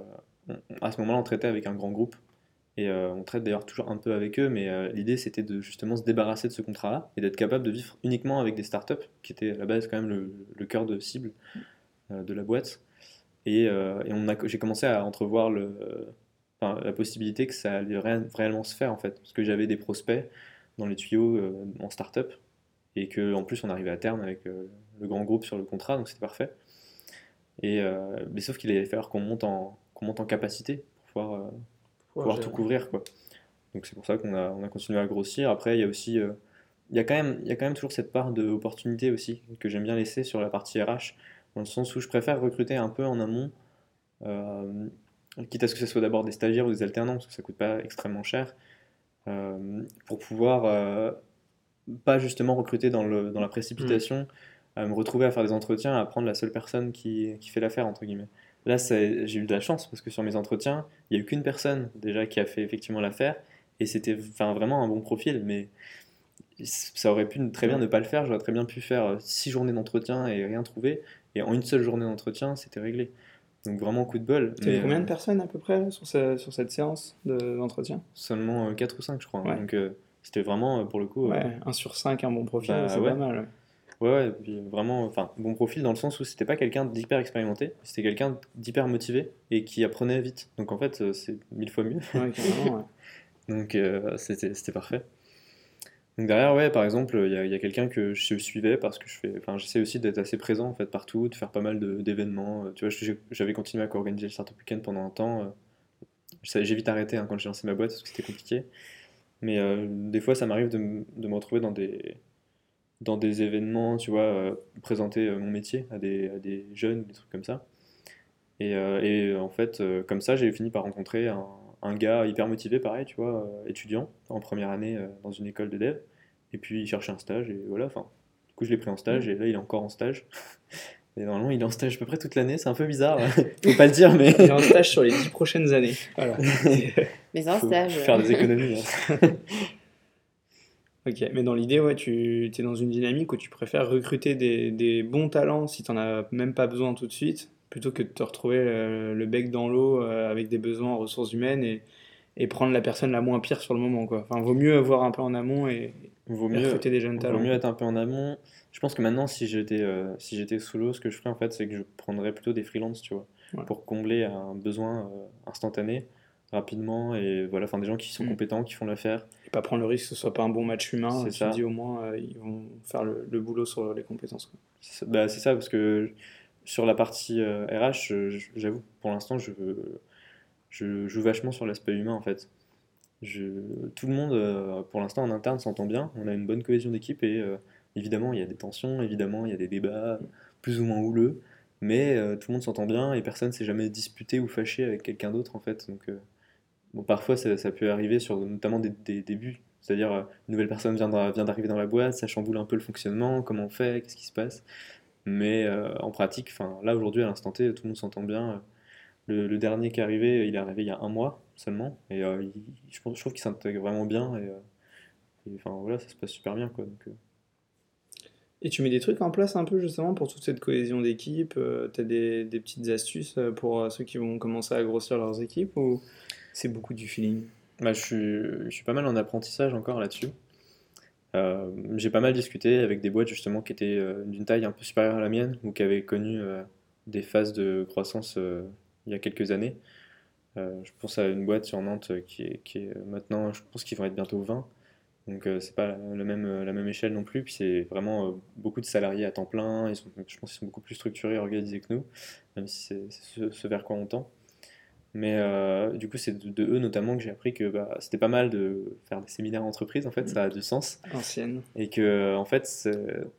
à ce moment-là, on traitait avec un grand groupe. Et euh, on traite d'ailleurs toujours un peu avec eux, mais l'idée c'était de justement se débarrasser de ce contrat-là et d'être capable de vivre uniquement avec des startups, qui étaient à la base quand même le, cœur de cible de la boîte. Et, j'ai commencé à entrevoir la possibilité que ça allait ré- réellement se faire en fait, parce que j'avais des prospects dans les tuyaux en startup et que en plus on arrivait à terme avec le grand groupe sur le contrat, donc c'était parfait. Et euh, mais sauf qu'il allait falloir qu'on monte en qu'on monte en capacité pour pouvoir euh, pouvoir tout couvrir quoi. Donc c'est pour ça qu'on a, on a continué à grossir. Après il y a aussi euh, il y a quand même il y a quand même toujours cette part d'opportunité aussi que j'aime bien laisser sur la partie RH dans le sens où je préfère recruter un peu en amont quitte à ce que ce soit d'abord des stagiaires ou des alternants parce que ça coûte pas extrêmement cher pour pouvoir pas justement recruter dans, le, dans la précipitation à me retrouver à faire des entretiens à prendre la seule personne qui, qui fait l'affaire entre guillemets Là, j'ai eu de la chance parce que sur mes entretiens, il n'y a eu qu'une personne déjà qui a fait effectivement l'affaire et c'était enfin, vraiment un bon profil, mais ça aurait pu très bien ne pas le faire. J'aurais très bien pu faire euh, six journées d'entretien et rien trouver, et en une seule journée d'entretien, c'était réglé. Donc vraiment coup de bol. T'avais mais, combien de euh, personnes à peu près sur, ce- sur cette séance de- d'entretien? Seulement 4 ou 5, je crois. hein. Ouais. Donc euh, c'était vraiment euh, pour le coup. euh, Ouais, 1 sur 5, un bon profil, Bah, c'est ouais. pas mal. Ouais, ouais, et puis vraiment, enfin, bon profil dans le sens où c'était pas quelqu'un d'hyper expérimenté, c'était quelqu'un d'hyper motivé et qui apprenait vite. Donc en fait, euh, c'est mille fois mieux. Ouais, carrément, ouais. Donc euh, c'était c'était parfait. Donc derrière, ouais, par exemple, il y a, a quelqu'un que je suivais parce que je fais, enfin, j'essaie aussi d'être assez présent en fait partout, de faire pas mal de- d'événements. Euh, Tu vois, j'avais continué à co-organiser le Startup Weekend pendant un temps. euh, J'ai vite arrêté hein, quand j'ai lancé ma boîte parce que c'était compliqué. Mais euh, des fois, ça m'arrive de, de me retrouver dans des, dans des événements, tu vois, euh, présenter euh, mon métier à des, à des jeunes, des trucs comme ça. Et, euh, et en fait, euh, comme ça, j'ai fini par rencontrer un, un gars hyper motivé, pareil, tu vois, euh, étudiant en première année euh, dans une école de dev. Et puis il cherchait un stage et voilà, enfin, du coup je l'ai pris en stage et là il est encore en stage. Et normalement il est en stage à peu près toute l'année, c'est un peu bizarre, faut pas le dire, mais Il est en stage sur les dix prochaines années. Voilà. Mais un faut stage. faire des économies. hein. Ok, mais dans l'idée, ouais, tu es dans une dynamique où tu préfères recruter des, des bons talents si tu n'en as même pas besoin tout de suite, plutôt que de te retrouver euh, le bec dans l'eau euh, avec des besoins en ressources humaines et, et prendre la personne la moins pire sur le moment, quoi. Enfin, vaut mieux voir un peu en amont et, Vaut recruter des jeunes vaut talents. mieux être un peu en amont. Je pense que maintenant, si j'étais euh, si j'étais sous l'eau, ce que je ferais en fait, c'est que je prendrais plutôt des freelances, tu vois, Ouais. pour combler un besoin euh, instantané, rapidement, et voilà, enfin des gens qui sont Mm. compétents, qui font l'affaire. Et pas prendre le risque que ce soit pas un bon match humain. C'est ça. dis au moins, euh, ils vont faire le, le boulot sur les compétences. quoi. C'est ça- bah, c'est ça, parce que sur la partie euh, RH, je- j'avoue, pour l'instant, je, je joue vachement sur l'aspect humain, en fait. Je, tout le monde, euh, pour l'instant, en interne, s'entend bien. On a une bonne cohésion d'équipe et euh, évidemment, il y a des tensions, évidemment, il y a des débats plus ou moins houleux, mais euh, tout le monde s'entend bien et personne s'est jamais disputé ou fâché avec quelqu'un d'autre, en fait. Donc, euh, parfois, ça, peut arriver sur notamment des, débuts. C'est-à-dire, euh, une nouvelle personne vient d'a- vient d'arriver dans la boîte, ça chamboule un peu le fonctionnement, comment on fait, qu'est-ce qui se passe. Mais euh, en pratique, là aujourd'hui, à l'instant T, tout le monde s'entend bien. Le, dernier qui est arrivé, il est arrivé il y a un mois seulement. Et euh, je, trouve qu'il s'intègre vraiment bien. Et, euh, enfin voilà, ça se passe super bien. Quoi, donc, euh, Et tu mets des trucs en place un peu justement pour toute cette cohésion d'équipe Tu as des, petites astuces euh, pour euh, ceux qui vont commencer à grossir leurs équipes c'est beaucoup du feeling bah, je, suis, pas mal en apprentissage encore là-dessus. Euh, j'ai pas mal discuté avec des boîtes justement qui étaient euh, d'une taille un peu supérieure à la mienne ou qui avaient connu euh, des phases de croissance il y a quelques années. Je pense à une boîte sur Nantes qui est, maintenant, je pense qu'ils vont être bientôt 20. Donc c'est pas la, même, la même échelle non plus. Puis c'est vraiment beaucoup de salariés à temps plein. Je pense qu'ils sont beaucoup plus structurés et organisés que nous, même si c'est c'est ce, ce vers quoi on tend. Mais euh, du coup, c'est de, de eux notamment que j'ai appris que bah, c'était pas mal de faire des séminaires entreprises, en fait, ça a du sens. ancienne Et que, en fait,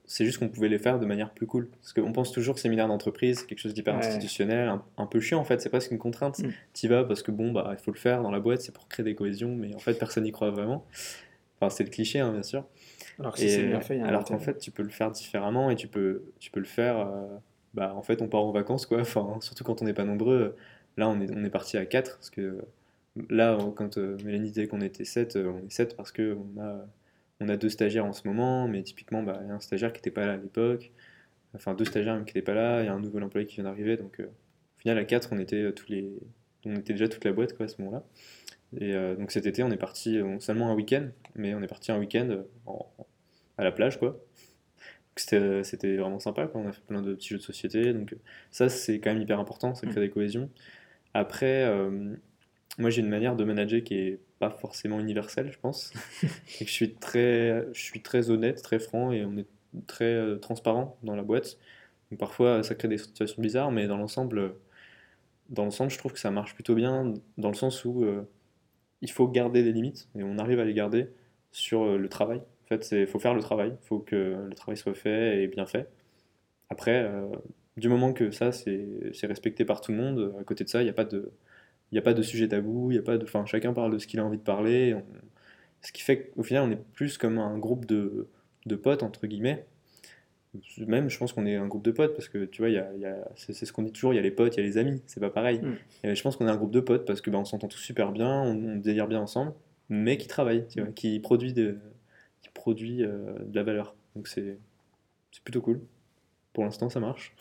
c'est juste qu'on pouvait les faire de manière plus cool. Parce qu'on pense toujours séminaire d'entreprise, c'est quelque chose d'hyper Ouais. institutionnel, un, un peu chiant en fait, c'est presque une contrainte. Mm. T'y vas parce que bon, bah, il faut le faire dans la boîte, c'est pour créer des cohésions, mais en fait, personne n'y croit vraiment. Enfin, c'est le cliché, hein, bien sûr. Alors que si qu'en intérêt. fait, tu peux le faire différemment et tu peux, tu peux le faire. euh, bah, en fait, on part en vacances, quoi. Enfin, surtout quand on n'est pas nombreux. Là, on est, on est parti à 4 parce que là, quand euh, Mélanie disait qu'on était 7, on est 7 parce que on a, on a deux stagiaires en ce moment, mais typiquement, bah, il y a un stagiaire qui n'était pas là à l'époque. Enfin, deux stagiaires même qui n'étaient pas là, il y a un nouvel employé qui vient d'arriver. Donc, euh, au final, à 4, on était, euh, tous les... on était déjà toute la boîte quoi, à ce moment-là. Et euh, donc cet été, on est parti euh, seulement un week-end, mais on est parti un week-end euh, en- à la plage, quoi. C'était vraiment sympa, quoi. On a fait plein de petits jeux de société. Donc euh, ça, c'est quand même hyper important, ça crée des cohésions. Après, euh, moi, j'ai une manière de manager qui est pas forcément universelle, je pense. Et que je suis très, je suis très honnête, très franc, et on est très euh, transparent dans la boîte. Donc parfois, ça crée des situations bizarres, mais dans l'ensemble, dans l'ensemble, je trouve que ça marche plutôt bien, dans le sens où euh, il faut garder des limites, et on arrive à les garder sur euh, le travail. En fait, il faut faire le travail, il faut que le travail soit fait et bien fait. Après, euh, du moment que ça, c'est respecté par tout le monde, à côté de ça, il n'y a pas de, il y a pas de sujet tabou, il y a pas de, enfin, chacun parle de ce qu'il a envie de parler. on- ce qui fait qu'au final, on est plus comme un groupe de, de potes, entre guillemets. Même, je pense qu'on est un groupe de potes parce que tu vois, y a, y a- c'est ce qu'on dit toujours, il y a les potes, il y a les amis, c'est pas pareil. Mm. Et je pense qu'on est un groupe de potes parce que bah, on s'entend tous super bien, on, on délire bien ensemble, mais qui travaille, tu vois, qui produit, de, qui produit euh, de la valeur. Donc c'est plutôt cool. Pour l'instant, ça marche.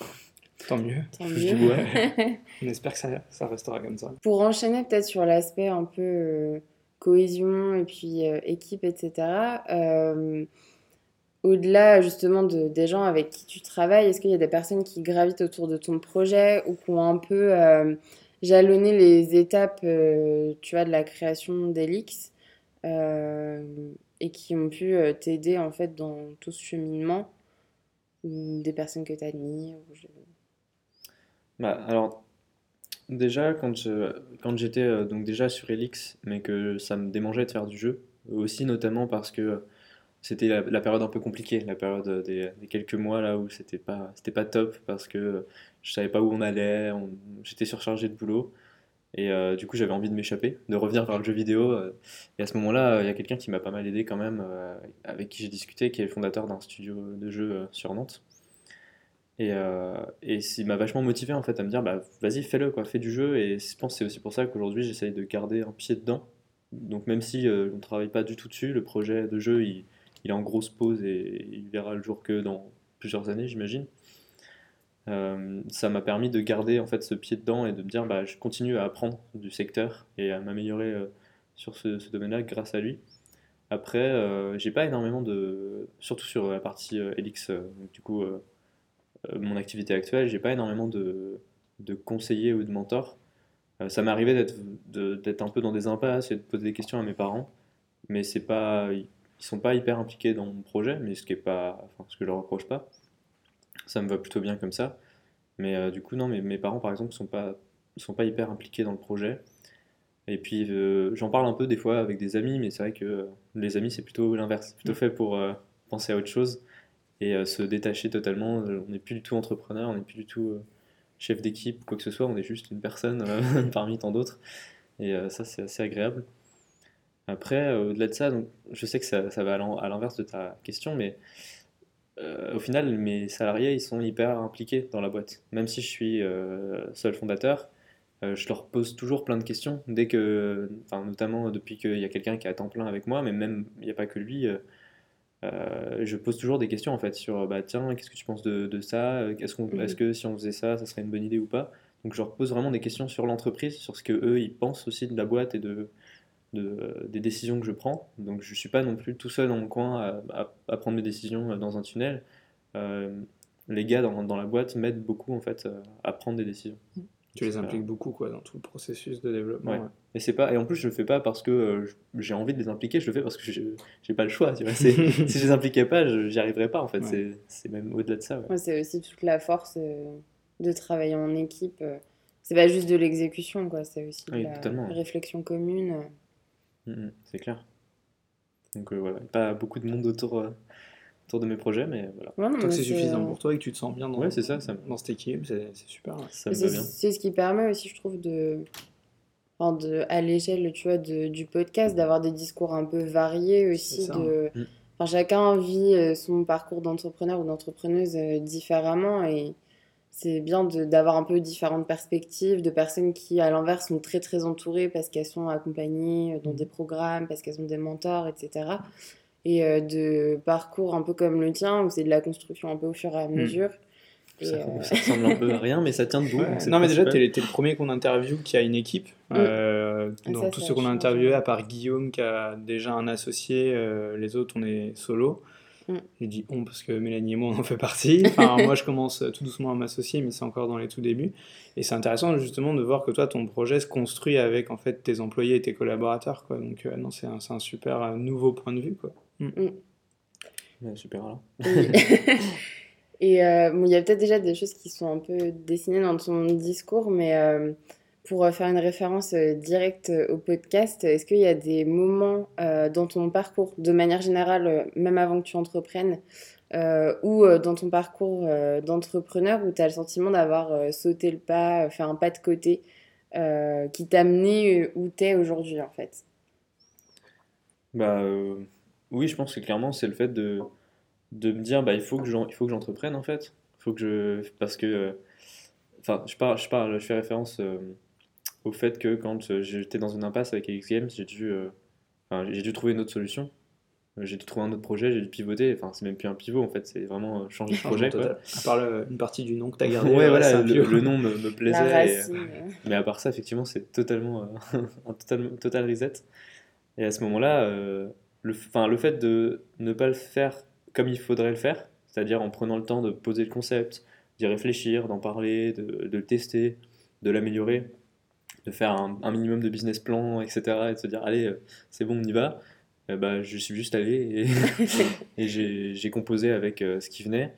Tant mieux. Tant mieux. bois. On espère que ça, ça restera comme ça. Pour enchaîner peut-être sur l'aspect un peu euh, cohésion et puis euh, équipe, etc. euh, au-delà justement de, des gens avec qui tu travailles, est-ce qu'il y a des personnes qui gravitent autour de ton projet ou qui ont un peu jalonné les étapes, tu vois, de la création d'Elix et qui ont pu t'aider en fait dans tout ce cheminement des personnes que tu admires ou je- Bah, alors, déjà, quand quand j'étais euh, donc déjà sur Elix, mais que ça me démangeait de faire du jeu, aussi notamment parce que c'était la, période un peu compliquée, la période des, quelques mois là où c'était pas, pas top parce que je savais pas où on allait, j'étais surchargé de boulot. Et euh, du coup, j'avais envie de m'échapper, de revenir vers le jeu vidéo. euh, et à ce moment-là, il y a quelqu'un qui m'a pas mal aidé quand même, euh, avec qui j'ai discuté, qui est le fondateur d'un studio de jeux euh, sur Nantes. Et, euh, et il m'a vachement motivé en fait à me dire, bah vas-y, fais-le, fais du jeu. Et je pense c'est aussi pour ça qu'aujourd'hui, j'essaye de garder un pied dedans. Donc même si euh, on ne travaille pas du tout dessus, le projet de jeu, il, il est en grosse pause et il verra le jour que dans plusieurs années, j'imagine. Euh, ça m'a permis de garder en fait ce pied dedans et de me dire bah, je continue à apprendre du secteur et à m'améliorer euh, sur ce, domaine-là grâce à lui. Après, j'ai pas énormément de, surtout sur la partie Elix, du coup mon activité actuelle, j'ai pas énormément de, de conseillers ou de mentors. Euh, ça m'est arrivé d'être un peu dans des impasses et de poser des questions à mes parents, mais c'est pas, ils sont pas hyper impliqués dans mon projet, mais ce qui est pas, enfin, ce que je leur reproche pas. Ça me va plutôt bien comme ça. Mais euh, du coup, non, mes, mes parents, par exemple, sont pas, sont pas hyper impliqués dans le projet. Et puis, euh, j'en parle un peu des fois avec des amis, mais c'est vrai que euh, les amis, c'est plutôt l'inverse. C'est plutôt fait pour penser à autre chose et euh, se détacher totalement. Euh, On n'est plus du tout entrepreneur, on n'est plus du tout euh, chef d'équipe, quoi que ce soit. On est juste une personne parmi tant d'autres. Et ça, c'est assez agréable. Après, au-delà de ça, donc, je sais que ça, ça va à l'inverse de ta question, mais au final, mes salariés, ils sont hyper impliqués dans la boîte. Même si je suis seul fondateur, je leur pose toujours plein de questions. Dès que, notamment depuis qu'il y a quelqu'un qui est à temps plein avec moi, mais même il n'y a pas que lui, euh, euh, je pose toujours des questions en fait sur, bah tiens, qu'est-ce que tu penses de, de ça? Est-ce qu'on, Mhm. est-ce que si on faisait ça, ça serait une bonne idée ou pas? Donc je leur pose vraiment des questions sur l'entreprise, sur ce que eux ils pensent aussi de la boîte et de, de- des décisions que je prends. Donc je suis pas non plus tout seul dans mon coin à, à- à prendre mes décisions dans un tunnel. Euh, les gars dans, dans la boîte m'aident beaucoup en fait euh, à prendre des décisions. Tu les impliques beaucoup quoi, dans tout le processus de développement. Ouais. ouais. Et c'est pas et en plus je le fais pas parce que euh, j'ai envie de les impliquer, je le fais parce que je- j'ai pas le choix. Tu vois, c'est- si je les impliquais pas, je- j'y arriverais pas en fait. Ouais. C'est c'est même au-delà de ça. ouais. Ouais, c'est aussi toute la force euh, de travailler en équipe. euh. C'est pas juste de l'exécution, quoi. C'est aussi de la totalement. réflexion commune. Mm, mm, c'est clair. Donc euh, voilà, pas beaucoup de monde autour, euh, autour de mes projets, mais voilà, Ouais, non, Tant que c'est suffisant pour toi et que tu te sens bien dans, Ouais, c'est ça, ça me- dans cette équipe, c'est c'est super. ouais. ça me C'est va bien. c'est ce qui permet aussi, je trouve, de, enfin, de à l'échelle, tu vois, de, du podcast, d'avoir des discours un peu variés aussi. De, Mm. enfin, chacun vit euh, son parcours d'entrepreneur ou d'entrepreneuse euh, différemment et c'est bien de- d'avoir un peu différentes perspectives de personnes qui, à l'inverse, sont très très entourées parce qu'elles sont accompagnées euh, dans Mm. des programmes, parce qu'elles ont des mentors, etc. Et euh, de parcours un peu comme le tien où c'est de la construction un peu au fur et à mesure. Et, Ça, euh, ça ressemble un peu à rien, mais ça tient debout. Ouais. Non, mais déjà, t'es es le premier qu'on interviewe qui a une équipe. Euh, Ah, dans ça, tous ceux qu'on a interviewés, à part Guillaume qui a déjà un associé, euh, les autres, on est solo. Mm. J'ai dit on parce que Mélanie et moi, on en fait partie. Enfin, moi, je commence tout doucement à m'associer, mais c'est encore dans les tout débuts. Et c'est intéressant justement de voir que toi, ton projet se construit avec en fait tes employés et tes collaborateurs. Quoi. Donc, euh, non, c'est un, c'est un super nouveau point de vue. Quoi. Ouais, super alors. Et euh, bon, il y a peut-être déjà des choses qui sont un peu dessinées dans ton discours, mais euh, pour euh, faire une référence euh, directe au podcast, est-ce qu'il y a des moments euh, dans ton parcours, de manière générale, même avant que tu entreprennes, euh, ou euh, dans ton parcours euh, d'entrepreneur, où tu as le sentiment d'avoir euh, sauté le pas, fait un pas de côté, euh, qui t'a amené où tu es aujourd'hui, en fait? Bah euh, oui, je pense que clairement c'est le fait de, de me dire bah il faut que j'en- il faut que j'entreprenne en fait. Faut que je parce que euh, enfin je parle je parle je fais référence euh, au fait que quand euh, j'étais dans une impasse avec X Games, j'ai dû euh, enfin, j'ai dû trouver une autre solution. J'ai dû trouver un autre projet, j'ai dû pivoter. Enfin, c'est même plus un pivot en fait, c'est vraiment euh, changer de projet quoi. À part le- une partie du nom que tu as gardé. Ouais, voilà, le, nom me, me La plaisait. et- euh. mais à part ça, effectivement, c'est totalement euh, un total, total reset. Et à ce moment-là, euh, le, enfin, le fait de ne pas le faire comme il faudrait le faire, c'est-à-dire en prenant le temps de poser le concept, d'y réfléchir, d'en parler, de, de le tester, de l'améliorer, de faire un, un minimum de business plan, etc. et de se dire, allez, euh, c'est bon, on y va. Eh ben, je suis juste allé et, et j'ai composé avec euh, ce qui venait.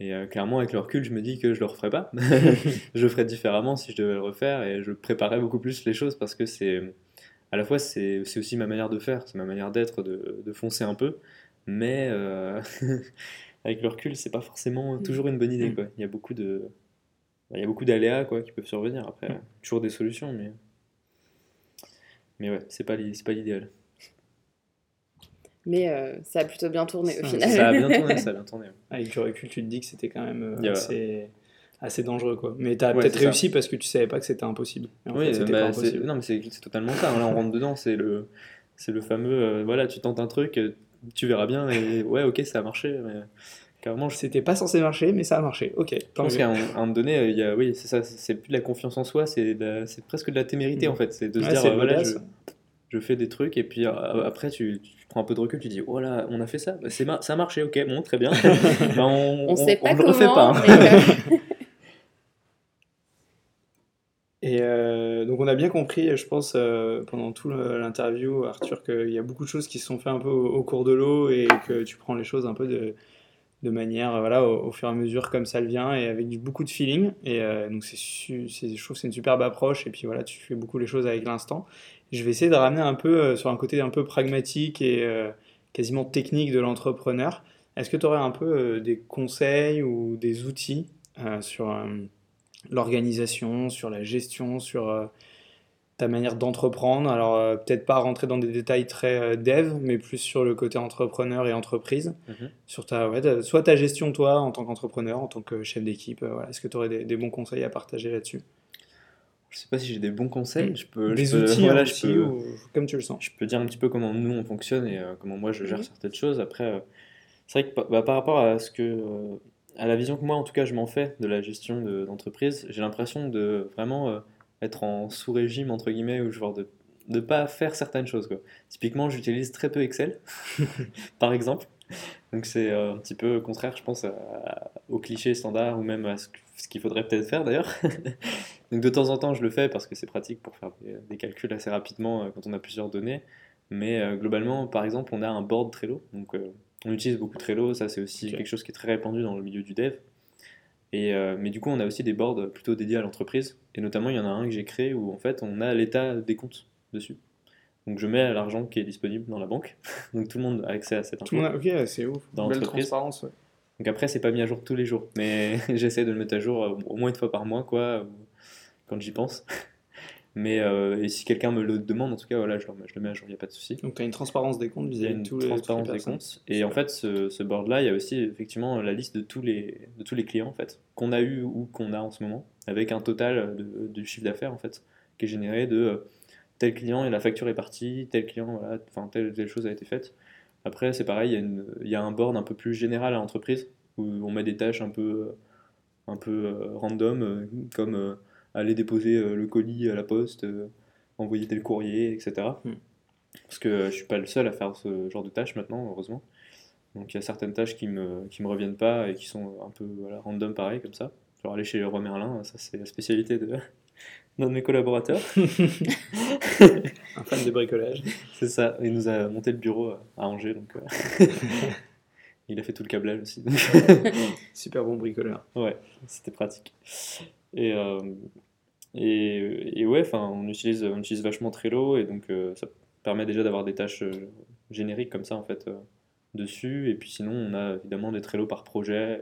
Et euh, clairement, avec le recul, je me dis que je le referai pas. je le ferais différemment si je devais le refaire et je préparais beaucoup plus les choses parce que c'est à la fois c'est aussi ma manière de faire, c'est ma manière d'être, de, de foncer un peu, mais euh, avec le recul, c'est pas forcément toujours une bonne idée quoi. Il y a beaucoup de il y a beaucoup d'aléas quoi qui peuvent survenir après, toujours des solutions mais Mais ouais, c'est pas c'est pas l'idéal. Mais euh, ça a plutôt bien tourné au final. Ça a bien tourné, ça a bien tourné. Avec du recul, tu te dis que c'était quand même euh, assez, assez dangereux. Quoi. Mais tu as Ouais, peut-être ça. réussi parce que tu savais pas que c'était impossible. En Oui, fait, bah, pas c'est- impossible. non, mais c'est totalement ça. hein. Là, on rentre dedans, c'est le, c'est le fameux, euh, voilà, tu tentes un truc, tu verras bien, et ouais, ok, ça a marché. Mais carrément, je, C'était pas censé marcher, mais ça a marché. Ok, je pense qu'à un, un moment donné, euh, il y a, oui, c'est ça, c'est plus de la confiance en soi, c'est presque de la témérité Mhm. en fait. C'est de se dire, euh, voilà, je, fais des trucs, et puis euh, après, tu, tu prends un peu de recul, tu dis, oh là, on a fait ça, Bah, c'est ça a marché, ok, bon, très bien. Bah, on On sait pas le comment, refait pas. hein. Et euh, donc on a bien compris, je pense, euh, pendant tout l'interview, Arthur, qu'il y a beaucoup de choses qui se sont faites un peu au, cours de l'eau et que tu prends les choses un peu de, manière, euh, voilà, au, fur et à mesure comme ça le vient et avec beaucoup de feeling. Et donc c'est, je trouve c'est une superbe approche et puis voilà, tu fais beaucoup les choses avec l'instant. Je vais essayer de ramener un peu sur un côté un peu pragmatique et quasiment technique de l'entrepreneur. Est-ce que tu aurais un peu des conseils ou des outils sur... l'organisation, sur la gestion, sur euh, ta manière d'entreprendre. Alors, euh, peut-être pas rentrer dans des détails très euh, dev, mais plus sur le côté entrepreneur et entreprise. Mhm. Sur ta, ouais, ta- soit ta gestion, toi, en tant qu'entrepreneur, en tant que chef d'équipe. euh, voilà. Est-ce que tu aurais des, des bons conseils à partager là-dessus? Je sais pas si j'ai des bons conseils, je peux, Des je peux- outils, voilà, hein, je peux- ou comme tu le sens. je peux dire un petit peu comment nous on fonctionne et comment moi je gère Mhm. certaines choses. Après, c'est vrai que bah, par rapport à ce que, à la vision que moi en tout cas je m'en fais de la gestion de- d'entreprise, j'ai l'impression de vraiment euh, être en sous-régime entre guillemets ou genre de ne pas faire certaines choses. Typiquement, j'utilise très peu Excel, par exemple. Donc c'est euh, un petit peu contraire, je pense, à- au cliché standard ou même à ce, qu'il faudrait peut-être faire d'ailleurs. Donc de temps en temps, je le fais parce que c'est pratique pour faire des, calculs assez rapidement euh, quand on a plusieurs données. Mais globalement, par exemple, on a un board Trello. Donc on utilise beaucoup Trello, ça c'est aussi quelque chose qui est très répandu dans le milieu du dev. Et, euh, mais du coup, on a aussi des boards plutôt dédiés à l'entreprise. Et notamment, il y en a un que j'ai créé où en fait, on a l'état des comptes dessus. Donc je mets l'argent qui est disponible dans la banque. Donc tout le monde a accès à cette Tout info. monde a- Ok, c'est ouf. Dans Belle transparence. ouais. Donc après, c'est pas mis à jour tous les jours, mais j'essaie de le mettre à jour euh, au moins une fois par mois, quoi, ou quand j'y pense. Mais euh, et si quelqu'un me le demande, en tout cas, voilà, je, je le mets à jour, il n'y a pas de souci. Donc tu as une transparence des comptes Il y a vis-à-vis une de tous les, transparence des comptes. Et en fait, ce, ce board-là, il y a aussi effectivement la liste de tous les, de tous les clients en fait, qu'on a eu ou qu'on a en ce moment, avec un total de, du chiffre d'affaires en fait, qui est généré de euh, tel client et la facture est partie, tel client, voilà, enfin telle, telle chose a été faite. Après, c'est pareil, il y, a une- il y a un board un peu plus général à l'entreprise où on met des tâches un peu, un peu euh, random, comme aller déposer euh, le colis à la poste, euh, envoyer tel courrier, etc. Hmm. Parce que je suis pas le seul à faire ce genre de tâches maintenant, heureusement. Donc il y a certaines tâches qui me, qui me reviennent pas et qui sont un peu voilà, random pareil, comme ça. Genre aller chez Leroy Merlin, ça c'est la spécialité de d'un de mes collaborateurs. Un fan de bricolage. C'est ça, il nous a monté le bureau à Angers, donc euh, il a fait tout le câblage aussi. Super bon bricoleur. Ouais, c'était pratique. Et, euh, et, et ouais, enfin, on utilise, on utilise vachement Trello et donc euh, ça permet déjà d'avoir des tâches euh, génériques comme ça en fait dessus. Et puis sinon, on a évidemment des Trello par projet.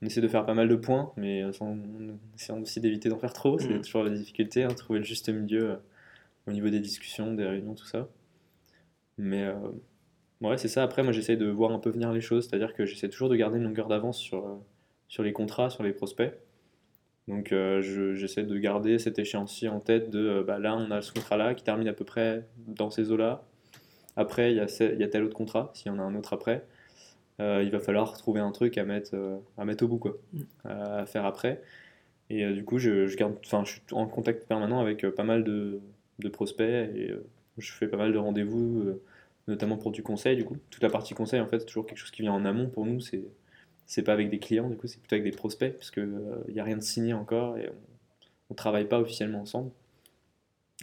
On essaie de faire pas mal de points, mais en essayant aussi d'éviter d'en faire trop. C'est Mhm. toujours la difficulté, hein, trouver le juste milieu euh, au niveau des discussions, des réunions, tout ça. Mais euh, ouais, c'est ça. Après, moi, j'essaie de voir un peu venir les choses, c'est-à-dire que j'essaie toujours de garder une longueur d'avance sur, euh, sur les contrats, sur les prospects. Donc, euh, je- j'essaie de garder cet échéancier en tête de euh, bah, là, on a ce contrat-là qui termine à peu près dans ces eaux-là. Après, il y, a ce- il y a tel autre contrat, s'il y en a un autre après. Euh, il va falloir trouver un truc à mettre, à mettre au bout, quoi, Mm. à faire après. Et du coup, je, je garde, je suis en contact permanent avec pas mal de, de prospects et je fais pas mal de rendez-vous, notamment pour du conseil. Du coup, toute la partie conseil, en fait, c'est toujours quelque chose qui vient en amont pour nous. C'est c'est pas avec des clients, du coup, c'est plutôt avec des prospects, parce qu'il n'y a rien de signé encore et on ne travaille pas officiellement ensemble.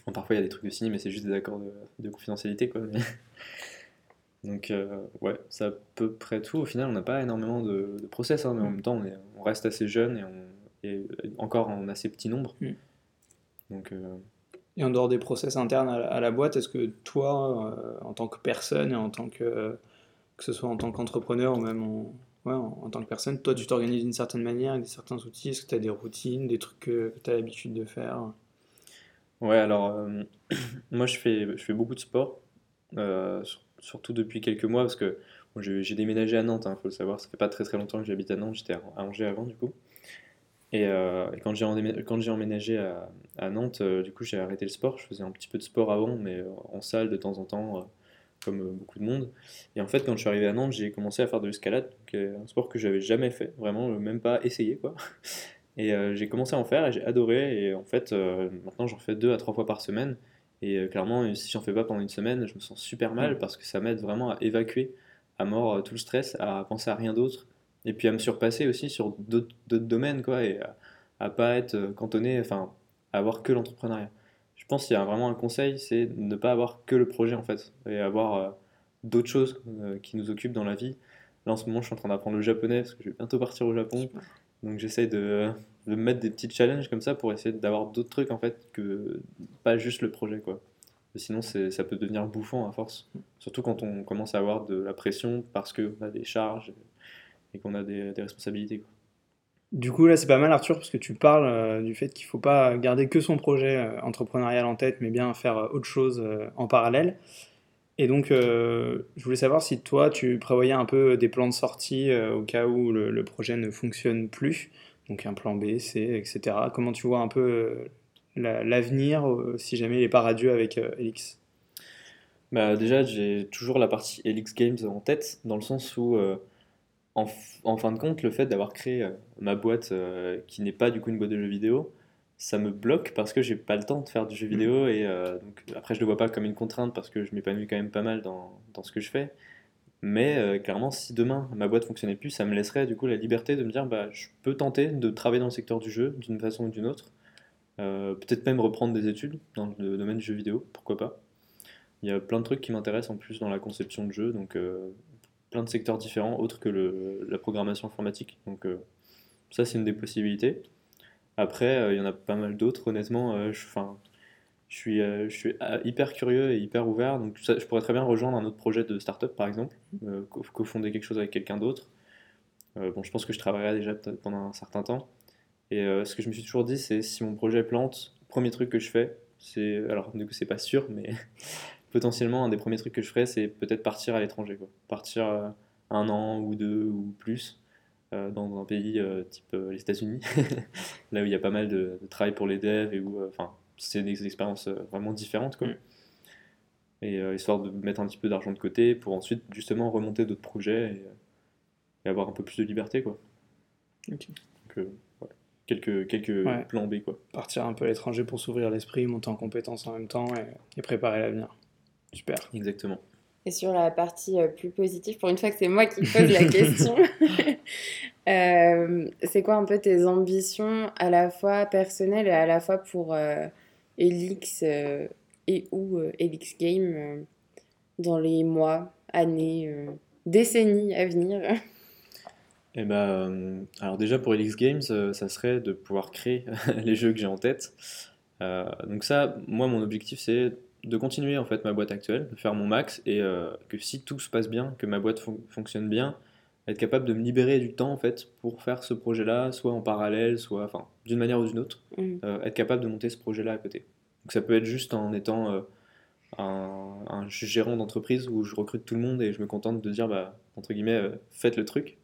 Bon, parfois, il y a des trucs de signé, mais c'est juste des accords de, de confidentialité, quoi. mais- Donc, euh, ouais, c'est à peu près tout. Au final, on n'a pas énormément de, de process, hein, mais en même temps, on, est- on reste assez jeune et, on, et encore en assez petit nombre. Mm. Donc, euh, Et en dehors des process internes à la, à la boîte, est-ce que toi, euh, en tant que personne et en tant que, que ce soit en tant qu'entrepreneur ou même en, ouais, en, tant que personne, toi, tu t'organises d'une certaine manière avec certains outils. Est-ce que tu as des routines, des trucs que, tu as l'habitude de faire? Ouais, alors euh, moi je fais, je fais beaucoup de sport, euh, sur- surtout depuis quelques mois parce que j'ai déménagé à Nantes, il faut le savoir, ça fait pas très très longtemps que j'habite à Nantes, j'étais à Angers avant du coup. Et, euh, et quand j'ai emménagé, à, à Nantes, euh, du coup j'ai arrêté le sport, je faisais un petit peu de sport avant, mais en salle de temps en temps, comme euh, beaucoup de monde. Et en fait quand je suis arrivé à Nantes, j'ai commencé à faire de l'escalade, est un sport que j'avais jamais fait, vraiment euh, même pas essayé quoi. Et euh, j'ai commencé à en faire et j'ai adoré. Et en fait, euh, maintenant j'en fais deux à trois fois par semaine. Et euh, clairement, euh, si j'en fais pas pendant une semaine, je me sens super mal parce que ça m'aide vraiment à évacuer à mort euh, tout le stress, à penser à rien d'autre. Et puis à me surpasser aussi sur d'autres domaines, quoi. Et à, à pas être euh, cantonné, enfin, à avoir que l'entrepreneuriat. Je pense qu'il y a vraiment un conseil, c'est de ne pas avoir que le projet en fait. Et avoir euh, d'autres choses euh, qui nous occupent dans la vie. Là en ce moment, je suis en train d'apprendre le japonais parce que je vais bientôt partir au Japon. Donc j'essaye de, de me mettre des petits challenges comme ça pour essayer d'avoir d'autres trucs en fait que pas juste le projet quoi. Sinon ça peut devenir bouffant à force. Surtout quand on commence à avoir de la pression parce qu'on a des charges et qu'on a des, des responsabilités. quoi. Du coup, là, c'est pas mal, Arthur, parce que tu parles euh, du fait qu'il faut pas garder que son projet euh, entrepreneurial en tête, mais bien faire euh, autre chose en parallèle. Et donc, je voulais savoir si toi, tu prévoyais un peu des plans de sortie au cas où le, projet ne fonctionne plus. Donc, un plan B, C, etc. Comment tu vois un peu la- l'avenir si jamais il n'est pas radieux avec Elix? Bah, déjà j'ai toujours la partie Helix Games en tête dans le sens où en, fin de compte le fait d'avoir créé euh, ma boîte euh, qui n'est pas du coup une boîte de jeux vidéo ça me bloque parce que j'ai pas le temps de faire du jeu vidéo et euh, donc après je le vois pas comme une contrainte parce que je m'épanouis quand même pas mal dans, dans ce que je fais. Mais euh, clairement si demain ma boîte fonctionnait plus ça me laisserait du coup la liberté de me dire bah je peux tenter de travailler dans le secteur du jeu d'une façon ou d'une autre. Peut-être même reprendre des études dans le domaine du jeu vidéo pourquoi pas. Il y a plein de trucs qui m'intéressent en plus dans la conception de jeu donc euh, plein de secteurs différents autres que le, la programmation informatique donc euh, ça c'est une des possibilités après, euh, il y en a pas mal d'autres, honnêtement. euh, je, je suis, euh, je suis hyper curieux et hyper ouvert. Donc, je pourrais très bien rejoindre un autre projet de start-up, par exemple, co- cofonder quelque chose avec quelqu'un d'autre. Bon, je pense que je travaillerai déjà pendant un certain temps. Et ce que je me suis toujours dit, c'est si mon projet plante, premier truc que je fais, c'est. Alors, du coup, c'est pas sûr, mais potentiellement, un des premiers trucs que je ferais, c'est peut-être partir à l'étranger, quoi. Partir euh, un an ou deux ou plus euh, dans un pays euh, type les États-Unis, là où il y a pas mal de, de travail pour les devs et où, enfin, c'est des expériences vraiment différentes, quoi. Mm. Et histoire de mettre un petit peu d'argent de côté pour ensuite justement remonter d'autres projets et, et avoir un peu plus de liberté, quoi. Ok. Donc, quelques, quelques Ouais. plans B, quoi. Partir un peu à l'étranger pour s'ouvrir l'esprit, monter en compétences en même temps et, et préparer l'avenir. Super. Exactement. Et sur la partie euh, plus positive, pour une fois que c'est moi qui pose la question, euh, c'est quoi un peu tes ambitions à la fois personnelles et à la fois pour euh, Elix euh, et ou euh, Elix Game euh, dans les mois, années, euh, décennies à venir? Bah, euh, alors déjà pour Elix Games, ça serait de pouvoir créer les jeux que j'ai en tête. Euh, donc ça, moi mon objectif c'est de continuer en fait ma boîte actuelle, de faire mon max et euh, que si tout se passe bien, que ma boîte fon- fonctionne bien, être capable de me libérer du temps en fait pour faire ce projet-là, soit en parallèle, soit enfin d'une manière ou d'une autre, Mm. euh, être capable de monter ce projet-là à côté. Donc ça peut être juste en étant euh, un, un gérant d'entreprise où je recrute tout le monde et je me contente de dire bah entre guillemets euh, faites le truc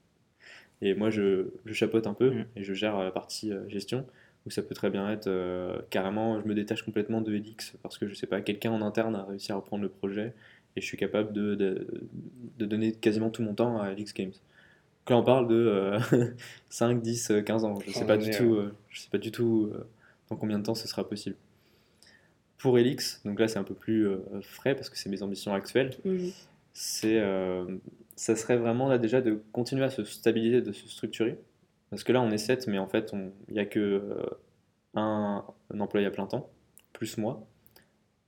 et moi, je, je chapeaute un peu Mm. et je gère la partie euh, gestion. Ou ça peut très bien être euh, carrément, je me détache complètement de Elix parce que je sais pas, quelqu'un en interne a réussi à reprendre le projet et je suis capable de, de, de donner quasiment tout mon temps à Elix Games. Donc là, on parle de euh, 5, 10, 15 ans. Je sais pas du tout, euh, je sais pas du tout euh, dans combien de temps ce sera possible. Pour Elix, donc là, c'est un peu plus euh, frais parce que c'est mes ambitions actuelles Mm. c'est euh, ça serait vraiment là déjà de continuer à se stabiliser, de se structurer. Parce que là, on est 7, mais en fait, il n'y a que euh, un, un employé à plein temps, plus moi.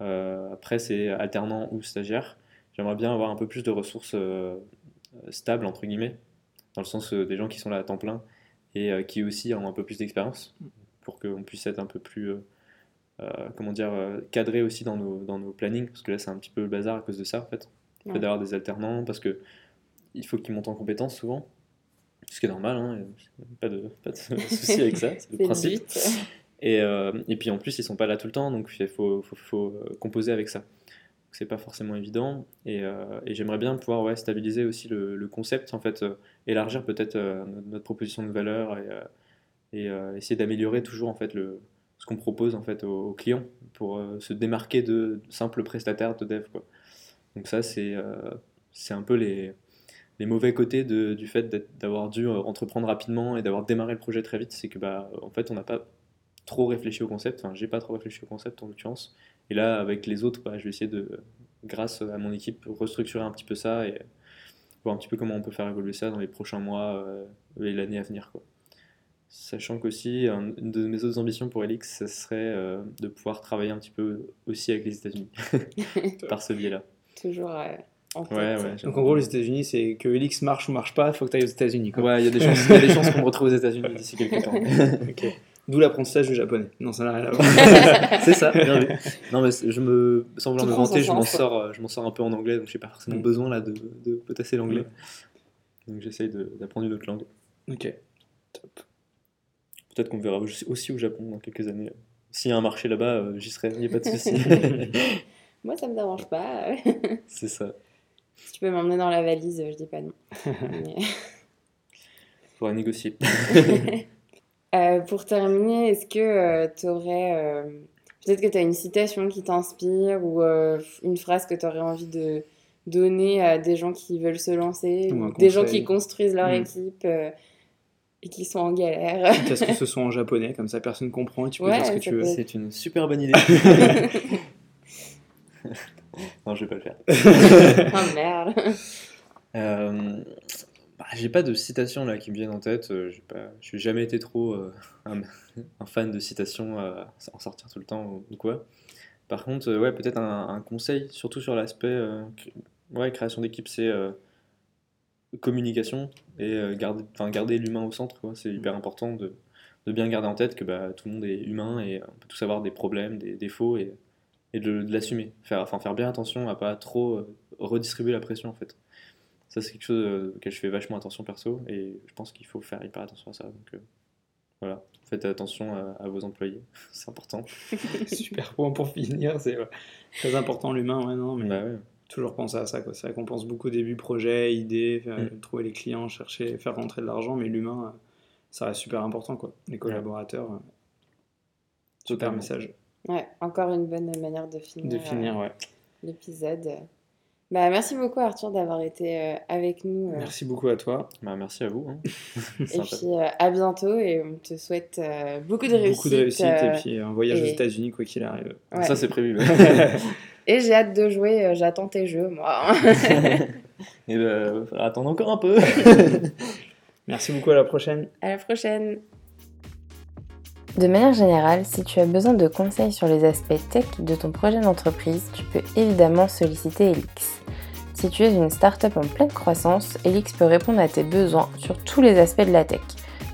Euh, après, c'est alternant ou stagiaire. J'aimerais bien avoir un peu plus de ressources euh, stables, entre guillemets, dans le sens des gens qui sont là à temps plein et qui aussi ont un peu plus d'expérience, pour qu'on puisse être un peu plus, comment dire, cadré aussi dans nos, dans nos plannings, parce que là, c'est un petit peu le bazar à cause de ça, en fait. Le fait Ouais. d'avoir des alternants, parce que il faut qu'ils montent en compétences souvent, ce qui est normal, hein, pas de, pas de souci avec ça, c'est le principe. Et, euh, et puis en plus, ils sont pas là tout le temps, donc il faut, faut, faut, euh, composer avec ça. C'est pas forcément évident. Et, euh, et j'aimerais bien pouvoir ouais, stabiliser aussi le, le concept, en fait, euh, élargir peut-être notre, proposition de valeur et, et essayer d'améliorer toujours en fait le, ce qu'on propose en fait aux, aux clients pour se démarquer de simples prestataires de dev. Quoi. Donc ça, c'est c'est un peu les, les mauvais côtés de- du fait d'avoir dû euh, entreprendre rapidement et d'avoir démarré le projet très vite, c'est que bah, en fait, on n'a pas trop réfléchi au concept. Enfin, j'ai pas trop réfléchi au concept en l'occurrence. Et là, avec les autres, bah, je vais essayer de, grâce à mon équipe, restructurer un petit peu ça et voir un petit peu comment on peut faire évoluer ça dans les prochains mois euh, et l'année à venir. Quoi. Sachant qu'aussi, un- une de mes autres ambitions pour Elix, ce serait euh, de pouvoir travailler un petit peu aussi avec les États-Unis par ce biais-là. Toujours euh, en tête. Ouais, ouais. Donc en gros, les États-Unis, c'est que Elix marche ou marche pas, il faut que tu ailles aux États-Unis. Ouais, il y a des chances, il y a des chances qu'on me retrouve aux États-Unis d'ici quelques temps. D'où l'apprentissage du japonais. Non, ça n'a rien à voir. c'est ça, bien vu. Non, mais je me, sans vouloir me vanter, je m'en sors, je m'en sors un peu en anglais, donc j'ai pas forcément Mm. besoin là de, de potasser l'anglais. Donc j'essaye de- d'apprendre une autre langue. ok. Peut-être qu'on me verra aussi aussi au Japon dans quelques années. S'il y a un marché là-bas, euh, j'y serai, il n'y a pas de souci. Moi, ça me dérange pas. c'est ça. Si tu peux m'emmener dans la valise, je dis pas non. Mais- Faudra négocier. Euh, pour terminer, est-ce que tu aurais. Peut-être que tu as une citation qui t'inspire ou euh, une phrase que tu aurais envie de donner à des gens qui veulent se lancer Ou des gens qui construisent leur Mm. équipe euh, et qui sont en galère? Quitte à ce que ce soit en japonais, comme ça personne comprend et tu peux Ouais, dire ce que tu veux. C'est une super bonne idée. Non, je vais pas le faire. oh merde. Euh, bah, j'ai pas de citations là qui me viennent en tête. euh, pas, je suis jamais été trop euh, un, un fan de citations euh, en sortir tout le temps ou, quoi. Par contre, ouais, peut-être un, un conseil, surtout sur l'aspect euh, ouais, création d'équipe, c'est communication et garder, enfin, garder l'humain au centre. quoi. C'est hyper important de, de bien garder en tête que bah, tout le monde est humain et on peut tous avoir des problèmes, des défauts et, et de, de l'assumer. Faire, enfin, faire bien attention à pas trop euh, redistribuer la pression en fait. Ça, c'est quelque chose euh, auquel je fais vachement attention perso et je pense qu'il faut faire hyper attention à ça. Donc euh, voilà, faites attention à, à vos employés, c'est important. Super point pour finir, c'est ouais, très important l'humain, ouais, non, mais Bah ouais. toujours penser à ça, quoi. C'est vrai qu'on pense beaucoup au début projet, idée, faire- Mm. trouver les clients, chercher, faire rentrer de l'argent, mais l'humain, ça reste super important, quoi. Les collaborateurs, super Totalement. message Ouais, encore une bonne manière de finir, de finir, euh, ouais. l'épisode. Bah, merci beaucoup Arthur d'avoir été euh, avec nous. euh, Merci beaucoup à toi. Bah, merci à vous. hein. et Sympa. puis euh, à bientôt et on te souhaite euh, beaucoup de réussite. Beaucoup de réussite euh, et puis un voyage aux États-Unis, quoi qu'il arrive. ouais. Ça, c'est prévu. Et j'ai hâte de jouer, j'attends tes jeux moi. et bah, faudra attendre encore un peu. Merci beaucoup, à la prochaine. à la prochaine. De manière générale, si tu as besoin de conseils sur les aspects tech de ton projet d'entreprise, tu peux évidemment solliciter Elix. Si tu es une startup en pleine croissance, Elix peut répondre à tes besoins sur tous les aspects de la tech.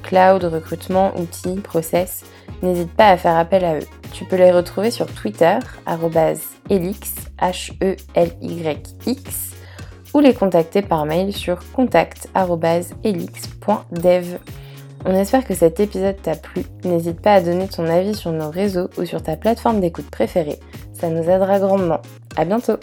Cloud, recrutement, outils, process, n'hésite pas à faire appel à eux. Tu peux les retrouver sur Twitter, Elix, H-E-L-Y-X, ou les contacter par mail sur contact.elix.dev. On espère que cet épisode t'a plu. N'hésite pas à donner ton avis sur nos réseaux ou sur ta plateforme d'écoute préférée. Ça nous aidera grandement. À bientôt!